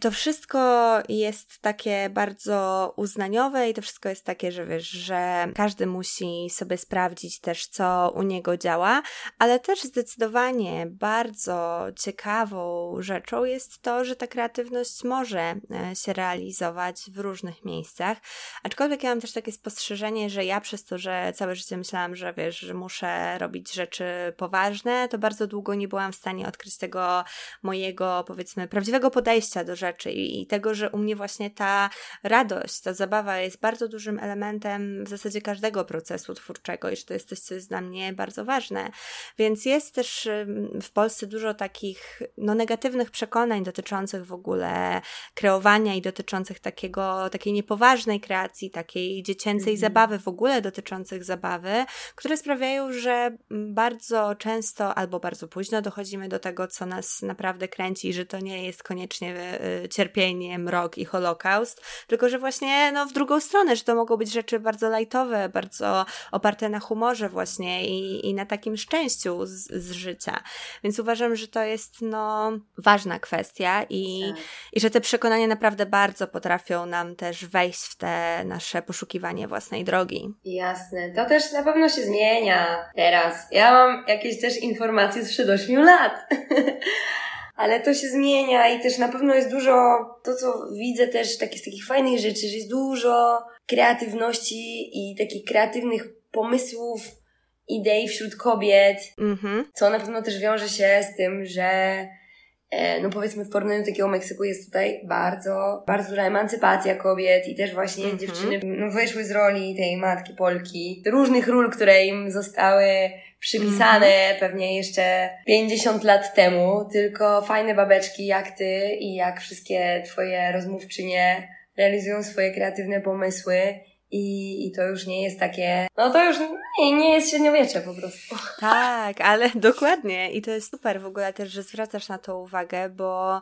to wszystko jest takie bardzo uznaniowe i to wszystko jest takie, że wiesz, że każdy musi sobie sprawdzić też, co u niego działa, ale też zdecydowanie bardzo ciekawą rzeczą jest to, że ta kreatywność może e, się realizować w różnych miejscach. Aczkolwiek ja mam też takie spostrzeżenie, że ja przez to, że całe życie myślałam, że wiesz, że muszę robić rzeczy poważne, to bardzo długo nie byłam w stanie odkryć tego mojego, powiedzmy, prawdziwego podejścia podejścia do rzeczy i, i tego, że u mnie właśnie ta radość, ta zabawa jest bardzo dużym elementem w zasadzie każdego procesu twórczego i że to jest coś, co jest dla mnie bardzo ważne. Więc jest też w Polsce dużo takich no, negatywnych przekonań dotyczących w ogóle kreowania i dotyczących takiego, takiej niepoważnej kreacji, takiej dziecięcej mhm. zabawy, w ogóle dotyczących zabawy, które sprawiają, że bardzo często albo bardzo późno dochodzimy do tego, co nas naprawdę kręci, że to nie jest koniecznie cierpienie, mrok i holokaust, tylko że właśnie no, w drugą stronę, że to mogą być rzeczy bardzo lajtowe, bardzo oparte na humorze właśnie i, i na takim szczęściu z, z życia. Więc uważam, że to jest no, ważna kwestia i, tak. i że te przekonania naprawdę bardzo potrafią nam też wejść w te nasze poszukiwanie własnej drogi. Jasne. To też na pewno się zmienia teraz. Ja mam jakieś też informacje sprzed 8 lat. ale to się zmienia i też na pewno jest dużo, to co widzę też takie, z takich fajnych rzeczy, że jest dużo kreatywności i takich kreatywnych pomysłów, idei wśród kobiet, mm-hmm. co na pewno też wiąże się z tym, że no powiedzmy w porównaniu do takiego Meksyku jest tutaj bardzo, bardzo duża emancypacja kobiet i też właśnie mm-hmm. dziewczyny no, wyszły z roli tej matki Polki, różnych ról, które im zostały przypisane mm. pewnie jeszcze 50 lat temu, tylko fajne babeczki jak ty i jak wszystkie twoje rozmówczynie realizują swoje kreatywne pomysły i, I to już nie jest takie, no to już nie, nie jest średniowiecze po prostu. Tak, ale dokładnie i to jest super w ogóle też, że zwracasz na to uwagę, bo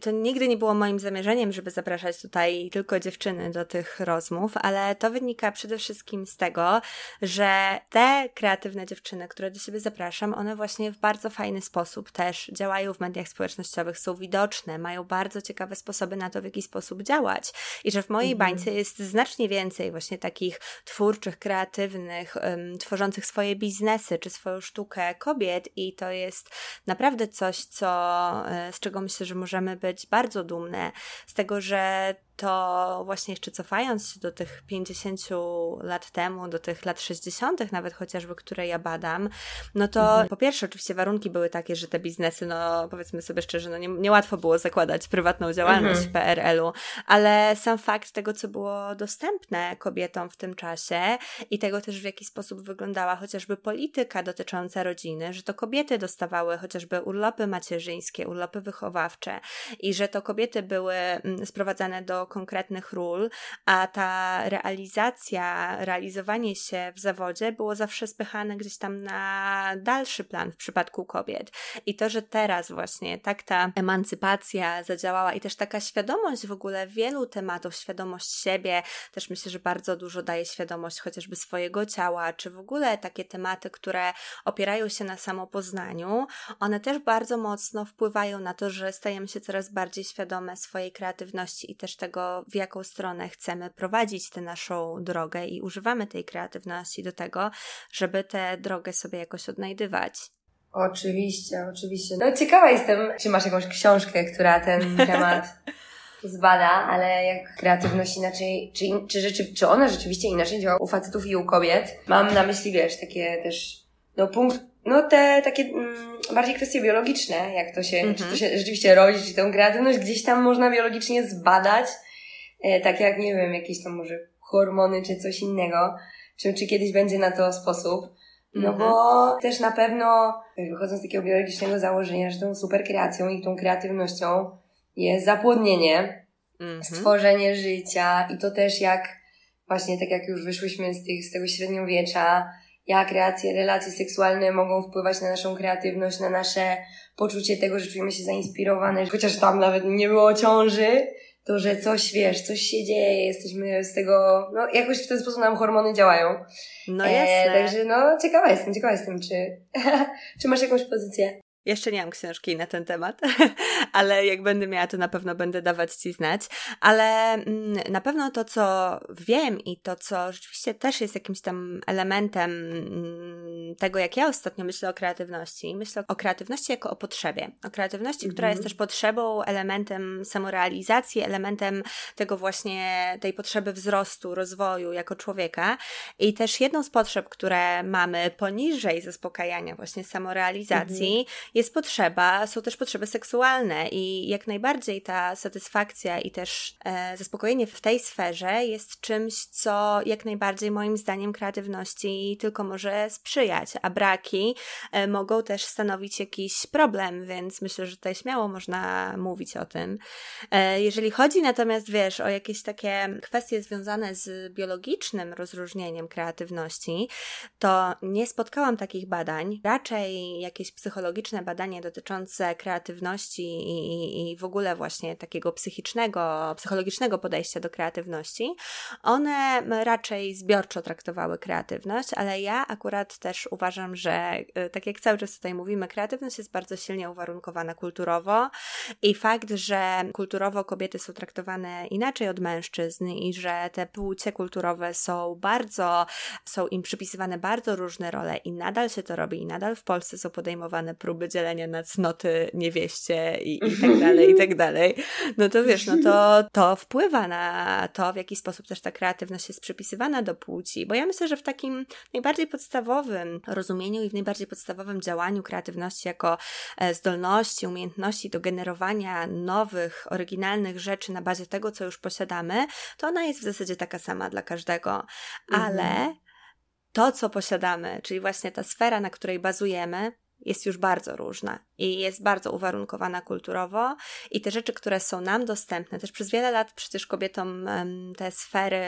to nigdy nie było moim zamierzeniem, żeby zapraszać tutaj tylko dziewczyny do tych rozmów, ale to wynika przede wszystkim z tego, że te kreatywne dziewczyny, które do siebie zapraszam, one właśnie w bardzo fajny sposób też działają w mediach społecznościowych, są widoczne, mają bardzo ciekawe sposoby na to, w jaki sposób działać. I że w mojej mhm. bańce jest znacznie więcej właśnie takich twórczych, kreatywnych, um, tworzących swoje biznesy czy swoją sztukę kobiet, i to jest naprawdę coś, co, e, z czego myślę, że możemy być być bardzo dumne z tego, że to właśnie jeszcze cofając się do tych 50 lat temu, do tych lat 60., nawet chociażby, które ja badam, no to mhm. po pierwsze, oczywiście warunki były takie, że te biznesy, no powiedzmy sobie szczerze, no nie, niełatwo było zakładać prywatną działalność mhm. w PRL-u, ale sam fakt tego, co było dostępne kobietom w tym czasie i tego też, w jaki sposób wyglądała chociażby polityka dotycząca rodziny, że to kobiety dostawały chociażby urlopy macierzyńskie, urlopy wychowawcze i że to kobiety były mm, sprowadzane do konkretnych ról, a ta realizacja, realizowanie się w zawodzie było zawsze spychane gdzieś tam na dalszy plan w przypadku kobiet. I to, że teraz właśnie tak ta emancypacja zadziałała i też taka świadomość w ogóle wielu tematów, świadomość siebie, też myślę, że bardzo dużo daje świadomość chociażby swojego ciała, czy w ogóle takie tematy, które opierają się na samopoznaniu, one też bardzo mocno wpływają na to, że stajemy się coraz bardziej świadome swojej kreatywności i też tego, tego, w jaką stronę chcemy prowadzić tę naszą drogę i używamy tej kreatywności do tego, żeby tę drogę sobie jakoś odnajdywać. Oczywiście, oczywiście. No ciekawa jestem, czy masz jakąś książkę, która ten temat zbada, ale jak kreatywność inaczej, czy, czy, rzeczy, czy ona rzeczywiście inaczej działa u facetów i u kobiet. Mam na myśli, wiesz, takie też, no punkt no te takie mm, bardziej kwestie biologiczne, jak to się, czy to się rzeczywiście rodzi, czy tą kreatywność gdzieś tam można biologicznie zbadać, tak jak, nie wiem, jakieś tam może hormony, czy coś innego, czy, czy kiedyś będzie na to sposób. No bo też na pewno, wychodząc z takiego biologicznego założenia, że tą super kreacją i tą kreatywnością jest zapłodnienie, stworzenie życia i to też jak, właśnie tak jak już wyszłyśmy z, tych, z tego średniowiecza, jak relacje, relacje seksualne mogą wpływać na naszą kreatywność, na nasze poczucie tego, że czujemy się zainspirowane, chociaż tam nawet nie było ciąży, to, że coś, wiesz, coś się dzieje, jesteśmy z tego, no jakoś w ten sposób nam hormony działają. No jasne. E, także no, ciekawa jestem, ciekawa jestem, czy, czy masz jakąś pozycję? Jeszcze nie mam książki na ten temat, ale jak będę miała, to na pewno będę dawać Ci znać. Ale mm, na pewno to, co wiem i to, co rzeczywiście też jest jakimś tam elementem mm, tego, jak ja ostatnio myślę o kreatywności, myślę o kreatywności jako o potrzebie. O kreatywności, która jest mhm. też potrzebą, elementem samorealizacji, elementem tego właśnie, tej potrzeby wzrostu, rozwoju jako człowieka. I też jedną z potrzeb, które mamy poniżej zaspokajania właśnie samorealizacji, mhm jest potrzeba, są też potrzeby seksualne i jak najbardziej ta satysfakcja i też e, zaspokojenie w tej sferze jest czymś, co jak najbardziej moim zdaniem kreatywności tylko może sprzyjać, a braki e, mogą też stanowić jakiś problem, więc myślę, że tutaj śmiało można mówić o tym. E, jeżeli chodzi natomiast, wiesz, o jakieś takie kwestie związane z biologicznym rozróżnieniem kreatywności, to nie spotkałam takich badań, raczej jakieś psychologiczne badanie dotyczące kreatywności i, i w ogóle właśnie takiego psychicznego, psychologicznego podejścia do kreatywności, one raczej zbiorczo traktowały kreatywność, ale ja akurat też uważam, że y, tak jak cały czas tutaj mówimy, kreatywność jest bardzo silnie uwarunkowana kulturowo i fakt, że kulturowo kobiety są traktowane inaczej od mężczyzn i że te płcie kulturowe są bardzo, są im przypisywane bardzo różne role i nadal się to robi i nadal w Polsce są podejmowane próby dzielenia na cnoty niewieście i, i tak dalej, i tak dalej, no to wiesz, no to, to wpływa na to, w jaki sposób też ta kreatywność jest przypisywana do płci, bo ja myślę, że w takim najbardziej podstawowym rozumieniu i w najbardziej podstawowym działaniu kreatywności jako e, zdolności, umiejętności do generowania nowych, oryginalnych rzeczy na bazie tego, co już posiadamy, to ona jest w zasadzie taka sama dla każdego, ale mhm. to, co posiadamy, czyli właśnie ta sfera, na której bazujemy, jest już bardzo różna i jest bardzo uwarunkowana kulturowo. I te rzeczy, które są nam dostępne, też przez wiele lat przecież kobietom te sfery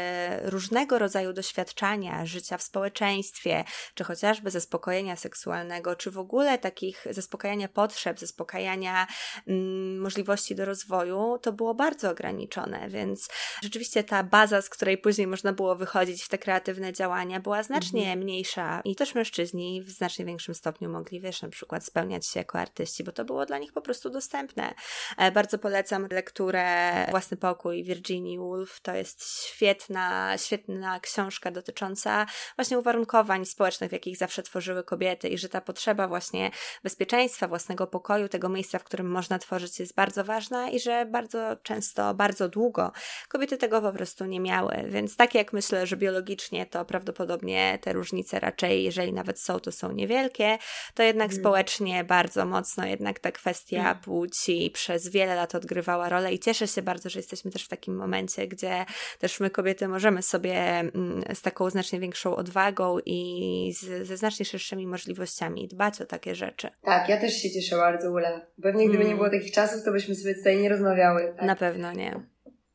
różnego rodzaju doświadczania, życia w społeczeństwie, czy chociażby zaspokojenia seksualnego, czy w ogóle takich zaspokajania potrzeb, zaspokajania mm, możliwości do rozwoju, to było bardzo ograniczone, więc rzeczywiście ta baza, z której później można było wychodzić w te kreatywne działania, była znacznie mhm. mniejsza. I też mężczyźni w znacznie większym stopniu mogli, wiesz, na przykład spełniać się jako artyści, bo to było dla nich po prostu dostępne. E, bardzo polecam lekturę Własny Pokój Virginia Woolf. To jest świetna, świetna książka dotycząca właśnie uwarunkowań społecznych, w jakich zawsze tworzyły kobiety i że ta potrzeba właśnie bezpieczeństwa, własnego pokoju, tego miejsca, w którym można tworzyć jest bardzo ważna i że bardzo często, bardzo długo kobiety tego po prostu nie miały. Więc tak jak myślę, że biologicznie to prawdopodobnie te różnice raczej, jeżeli nawet są, to są niewielkie, to jednak mm. społecznie bardzo mocno jednak ta kwestia mm. płci przez wiele lat odgrywała rolę i cieszę się bardzo, że jesteśmy też w takim momencie, gdzie też my kobiety możemy sobie mm, z taką znacznie większą odwagą i z, ze znacznie szerszymi możliwościami dbać o takie rzeczy. Tak, ja też się cieszę bardzo, Ula. Pewnie gdyby mm. nie było takich czasów, to byśmy sobie tutaj nie rozmawiały. Tak? Na pewno nie.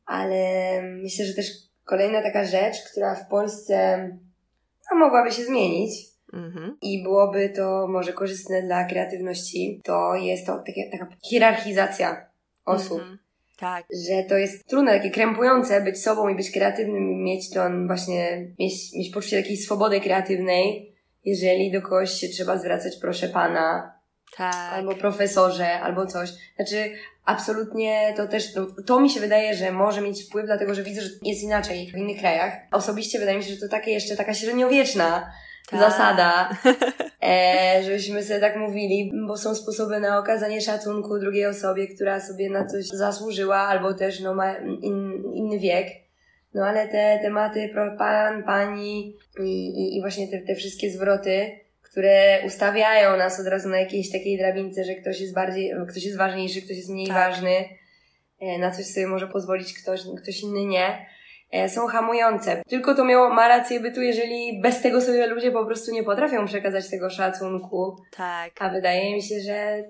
Ale myślę, że też kolejna taka rzecz, która w Polsce no, mogłaby się zmienić, Mhm. I byłoby to może korzystne dla kreatywności. To jest to takie, taka hierarchizacja osób. Mhm. Tak. Że to jest trudne, takie krępujące być sobą i być kreatywnym i mieć to właśnie, mieć, mieć poczucie takiej swobody kreatywnej, jeżeli do kogoś się trzeba zwracać proszę pana. Tak. Albo profesorze, albo coś. Znaczy, absolutnie to też, to, to mi się wydaje, że może mieć wpływ, dlatego że widzę, że jest inaczej w innych krajach. Osobiście wydaje mi się, że to takie jeszcze taka średniowieczna ta. zasada, e, żebyśmy sobie tak mówili, bo są sposoby na okazanie szacunku drugiej osobie, która sobie na coś zasłużyła, albo też no, ma in, inny wiek. No ale te tematy pan, pani i, i, i właśnie te, te wszystkie zwroty, które ustawiają nas od razu na jakiejś takiej drabince, że ktoś jest bardziej, ktoś jest ważniejszy, ktoś jest mniej tak. ważny, e, na coś sobie może pozwolić ktoś, ktoś inny nie, są hamujące. Tylko to miało, ma rację bytu, jeżeli bez tego sobie ludzie po prostu nie potrafią przekazać tego szacunku. Tak. A wydaje mi się, że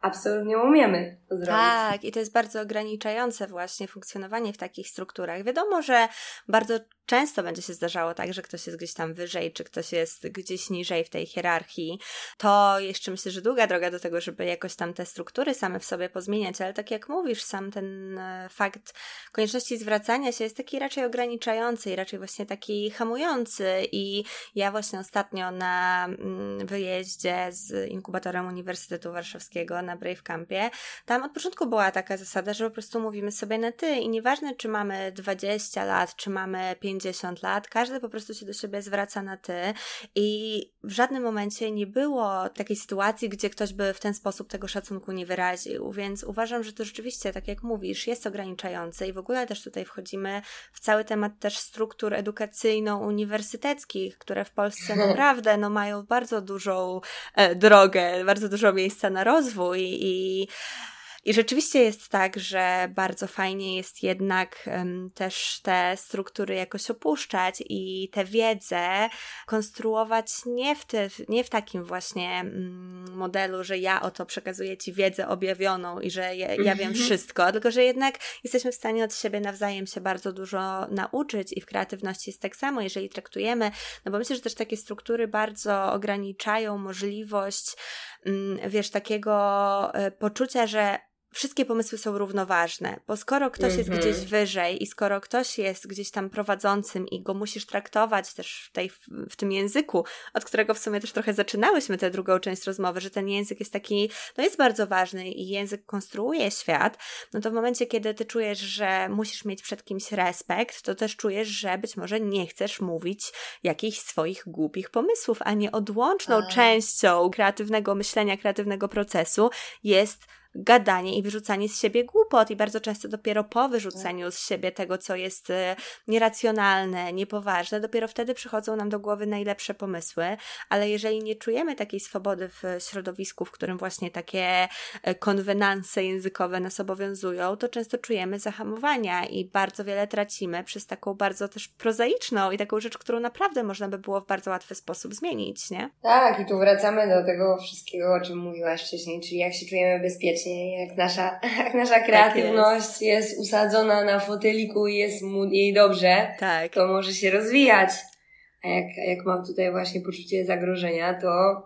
absolutnie umiemy to zrobić. Tak, i to jest bardzo ograniczające właśnie funkcjonowanie w takich strukturach. Wiadomo, że bardzo często będzie się zdarzało tak, że ktoś jest gdzieś tam wyżej, czy ktoś jest gdzieś niżej w tej hierarchii. To jeszcze myślę, że długa droga do tego, żeby jakoś tam te struktury same w sobie pozmieniać, ale tak jak mówisz, sam ten e, fakt konieczności zwracania się jest taki raczej ograniczający i raczej właśnie taki hamujący. I ja właśnie ostatnio na mm, wyjeździe z inkubatorem Uniwersytetu Warszawskiego na Brave Campie, tam od początku była taka zasada, że po prostu mówimy sobie na ty i nieważne, czy mamy 20 lat, czy mamy 50 lat, każdy po prostu się do siebie zwraca na ty. I w żadnym momencie nie było takiej sytuacji, gdzie ktoś by w ten sposób tego szacunku nie wyraził, więc uważam, że to rzeczywiście, tak jak mówisz, jest ograniczające i w ogóle też tutaj wchodzimy w cały temat też struktur edukacyjno-uniwersyteckich, które w Polsce naprawdę no, mają bardzo dużą e, drogę, bardzo dużo miejsca na rozwój i i rzeczywiście jest tak, że bardzo fajnie jest jednak um, też te struktury jakoś opuszczać i tę wiedzę konstruować nie w, ty, nie w takim właśnie um, modelu, że ja oto przekazuję Ci wiedzę objawioną i że ja, ja wiem mhm. wszystko, tylko że jednak jesteśmy w stanie od siebie nawzajem się bardzo dużo nauczyć i w kreatywności jest tak samo, jeżeli traktujemy, no bo myślę, że też takie struktury bardzo ograniczają możliwość, um, wiesz, takiego y, poczucia, że wszystkie pomysły są równoważne, bo skoro ktoś mm -hmm. jest mhm. gdzieś wyżej i skoro ktoś jest gdzieś tam prowadzącym i go musisz traktować też w, tej, w tym języku, od którego w sumie też trochę zaczynałyśmy tę drugą część rozmowy, że ten język jest taki, no jest bardzo ważny i język konstruuje świat, no to w momencie, kiedy ty czujesz, że musisz mieć przed kimś respekt, to też czujesz, że być może nie chcesz mówić jakichś swoich głupich pomysłów, a nie odłączną a. częścią kreatywnego myślenia, kreatywnego procesu jest gadanie i wyrzucanie z siebie głupot i bardzo często dopiero po wyrzuceniu z siebie tego, co jest e, nieracjonalne, niepoważne, dopiero wtedy przychodzą nam do głowy najlepsze pomysły, ale jeżeli nie czujemy takiej swobody w środowisku, w którym właśnie takie e, konwenanse językowe nas obowiązują, to często czujemy zahamowania i bardzo wiele tracimy przez taką bardzo też prozaiczną i taką rzecz, którą naprawdę można by było w bardzo łatwy sposób zmienić, nie? Tak, i tu wracamy do tego wszystkiego, o czym mówiłaś wcześniej, czyli jak się czujemy bezpiecznie jak nasza, jak nasza kreatywność tak jest. jest. usadzona na foteliku i jest mu jej dobrze, tak. to może się rozwijać. A jak, jak mam tutaj właśnie poczucie zagrożenia, to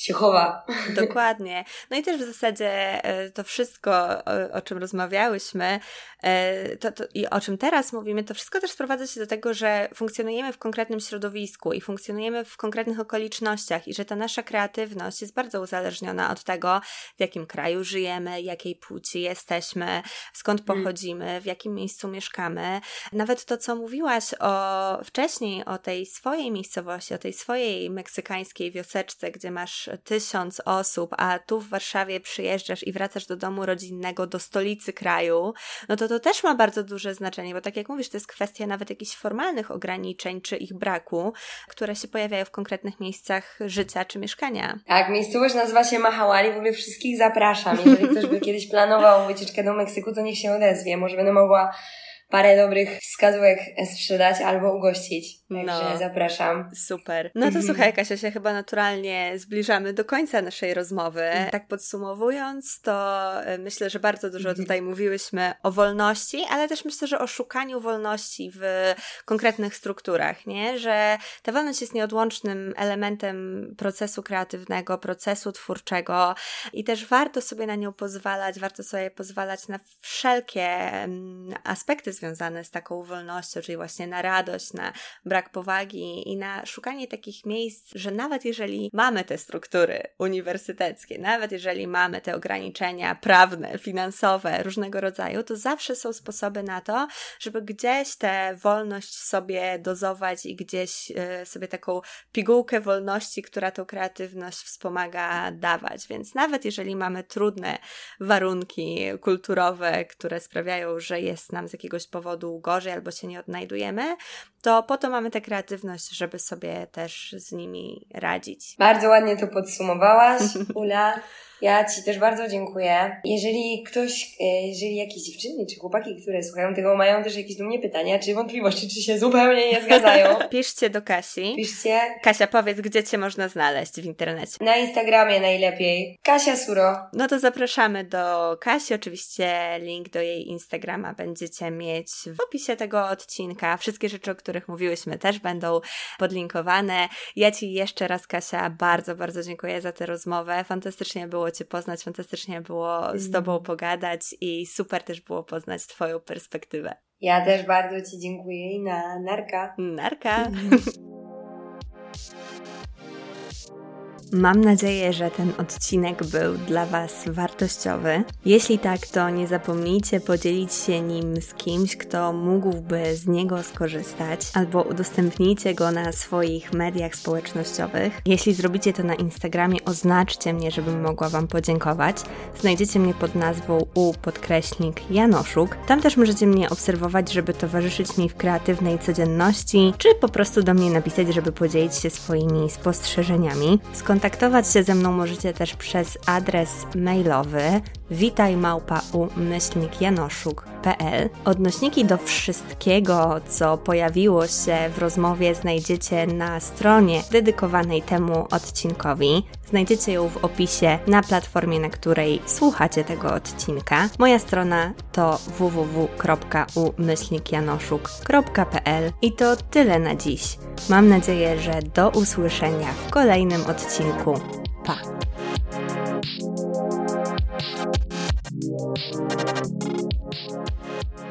się chowa. Dokładnie. No i też w zasadzie e, to wszystko, o, o czym rozmawiałyśmy e, to, to, i o czym teraz mówimy, to wszystko też sprowadza się do tego, że funkcjonujemy w konkretnym środowisku i funkcjonujemy w konkretnych okolicznościach i że ta nasza kreatywność jest bardzo uzależniona od tego, w jakim kraju żyjemy, jakiej płci jesteśmy, skąd mm. pochodzimy, w jakim miejscu mieszkamy. Nawet to, co mówiłaś o, wcześniej o tej swojej miejscowości, o tej swojej meksykańskiej wioseczce, gdzie masz tysiąc osób, a tu w Warszawie przyjeżdżasz i wracasz do domu rodzinnego, do stolicy kraju, no to to też ma bardzo duże znaczenie, bo tak jak mówisz, to jest kwestia nawet jakichś formalnych ograniczeń czy ich braku, które się pojawiają w konkretnych miejscach życia czy mieszkania. Tak, miejscowość nazywa się Mahawali, w ogóle wszystkich zapraszam. Jeżeli ktoś by kiedyś planował wycieczkę do Meksyku, to niech się odezwie, może będę mogła parę dobrych wskazówek sprzedać albo ugościć. Także no, zapraszam. Super. No to mhm. słuchaj, Kasia, się chyba naturalnie zbliżamy do końca naszej rozmowy. Mhm. Tak podsumowując, to e, myślę, że bardzo dużo mhm. tutaj mówiłyśmy o wolności, ale też myślę, że o szukaniu wolności w konkretnych strukturach, nie? Że ta wolność jest nieodłącznym elementem procesu kreatywnego, procesu twórczego i też warto sobie na nią pozwalać, warto sobie pozwalać na wszelkie mm, aspekty związane z taką wolnością, czyli właśnie na radość, na brak powagi i na szukanie takich miejsc, że nawet jeżeli mamy te struktury uniwersyteckie, nawet jeżeli mamy te ograniczenia prawne, finansowe, różnego rodzaju, to zawsze są sposoby na to, żeby gdzieś tę wolność sobie dozować i gdzieś y, sobie taką pigułkę wolności, która tą kreatywność wspomaga, dawać. Więc nawet jeżeli mamy trudne warunki kulturowe, które sprawiają, że jest nam z jakiegoś powodu gorzej albo się nie odnajdujemy, to po to mamy tę kreatywność, żeby sobie też z nimi radzić. Bardzo ładnie to podsumowałaś, Ula. Ja Ci też bardzo dziękuję. Jeżeli ktoś, e, jeżeli jakieś dziewczyny czy chłopaki, które słuchają tego, mają też jakieś do mnie pytania, czy wątpliwości, czy się zupełnie nie zgadzają, Piszcie do Kasi. piszcie Kasia, powiedz, gdzie Cię można znaleźć w internecie. na Instagramie najlepiej. Kasia Suro. No to zapraszamy do Kasi. Oczywiście link do jej Instagrama będziecie mieć w opisie tego odcinka. Wszystkie rzeczy, o których mówiłyśmy, też będą podlinkowane. Ja Ci jeszcze raz, Kasia, bardzo, bardzo dziękuję za tę rozmowę. Fantastycznie było Cię poznać, fantastycznie było z Tobą pogadać i super też było poznać Twoją perspektywę. Ja też bardzo Ci dziękuję i na narka. Narka! Mam nadzieję, że ten odcinek był dla Was wartościowy. Jeśli tak, to nie zapomnijcie podzielić się nim z kimś, kto mógłby z niego skorzystać, albo udostępnijcie go na swoich mediach społecznościowych. Jeśli zrobicie to na Instagramie, oznaczcie mnie, żebym mogła Wam podziękować. Znajdziecie mnie pod nazwą u podkreśnik Janoszuk. Tam też możecie mnie obserwować, żeby towarzyszyć mi w kreatywnej codzienności, czy po prostu do mnie napisać, żeby podzielić się swoimi spostrzeżeniami. Skontaktować się ze mną możecie też przez adres mailowy witaj małpa u myślnikjanoszuk.pl. Odnośniki do wszystkiego, co pojawiło się w rozmowie, znajdziecie na stronie dedykowanej temu odcinkowi. Znajdziecie ją w opisie na platformie, na której słuchacie tego odcinka. Moja strona to www.umyślnikjanoszuk.pl i to tyle na dziś. Mam nadzieję, że do usłyszenia w kolejnym odcinku. Pa! Thank you.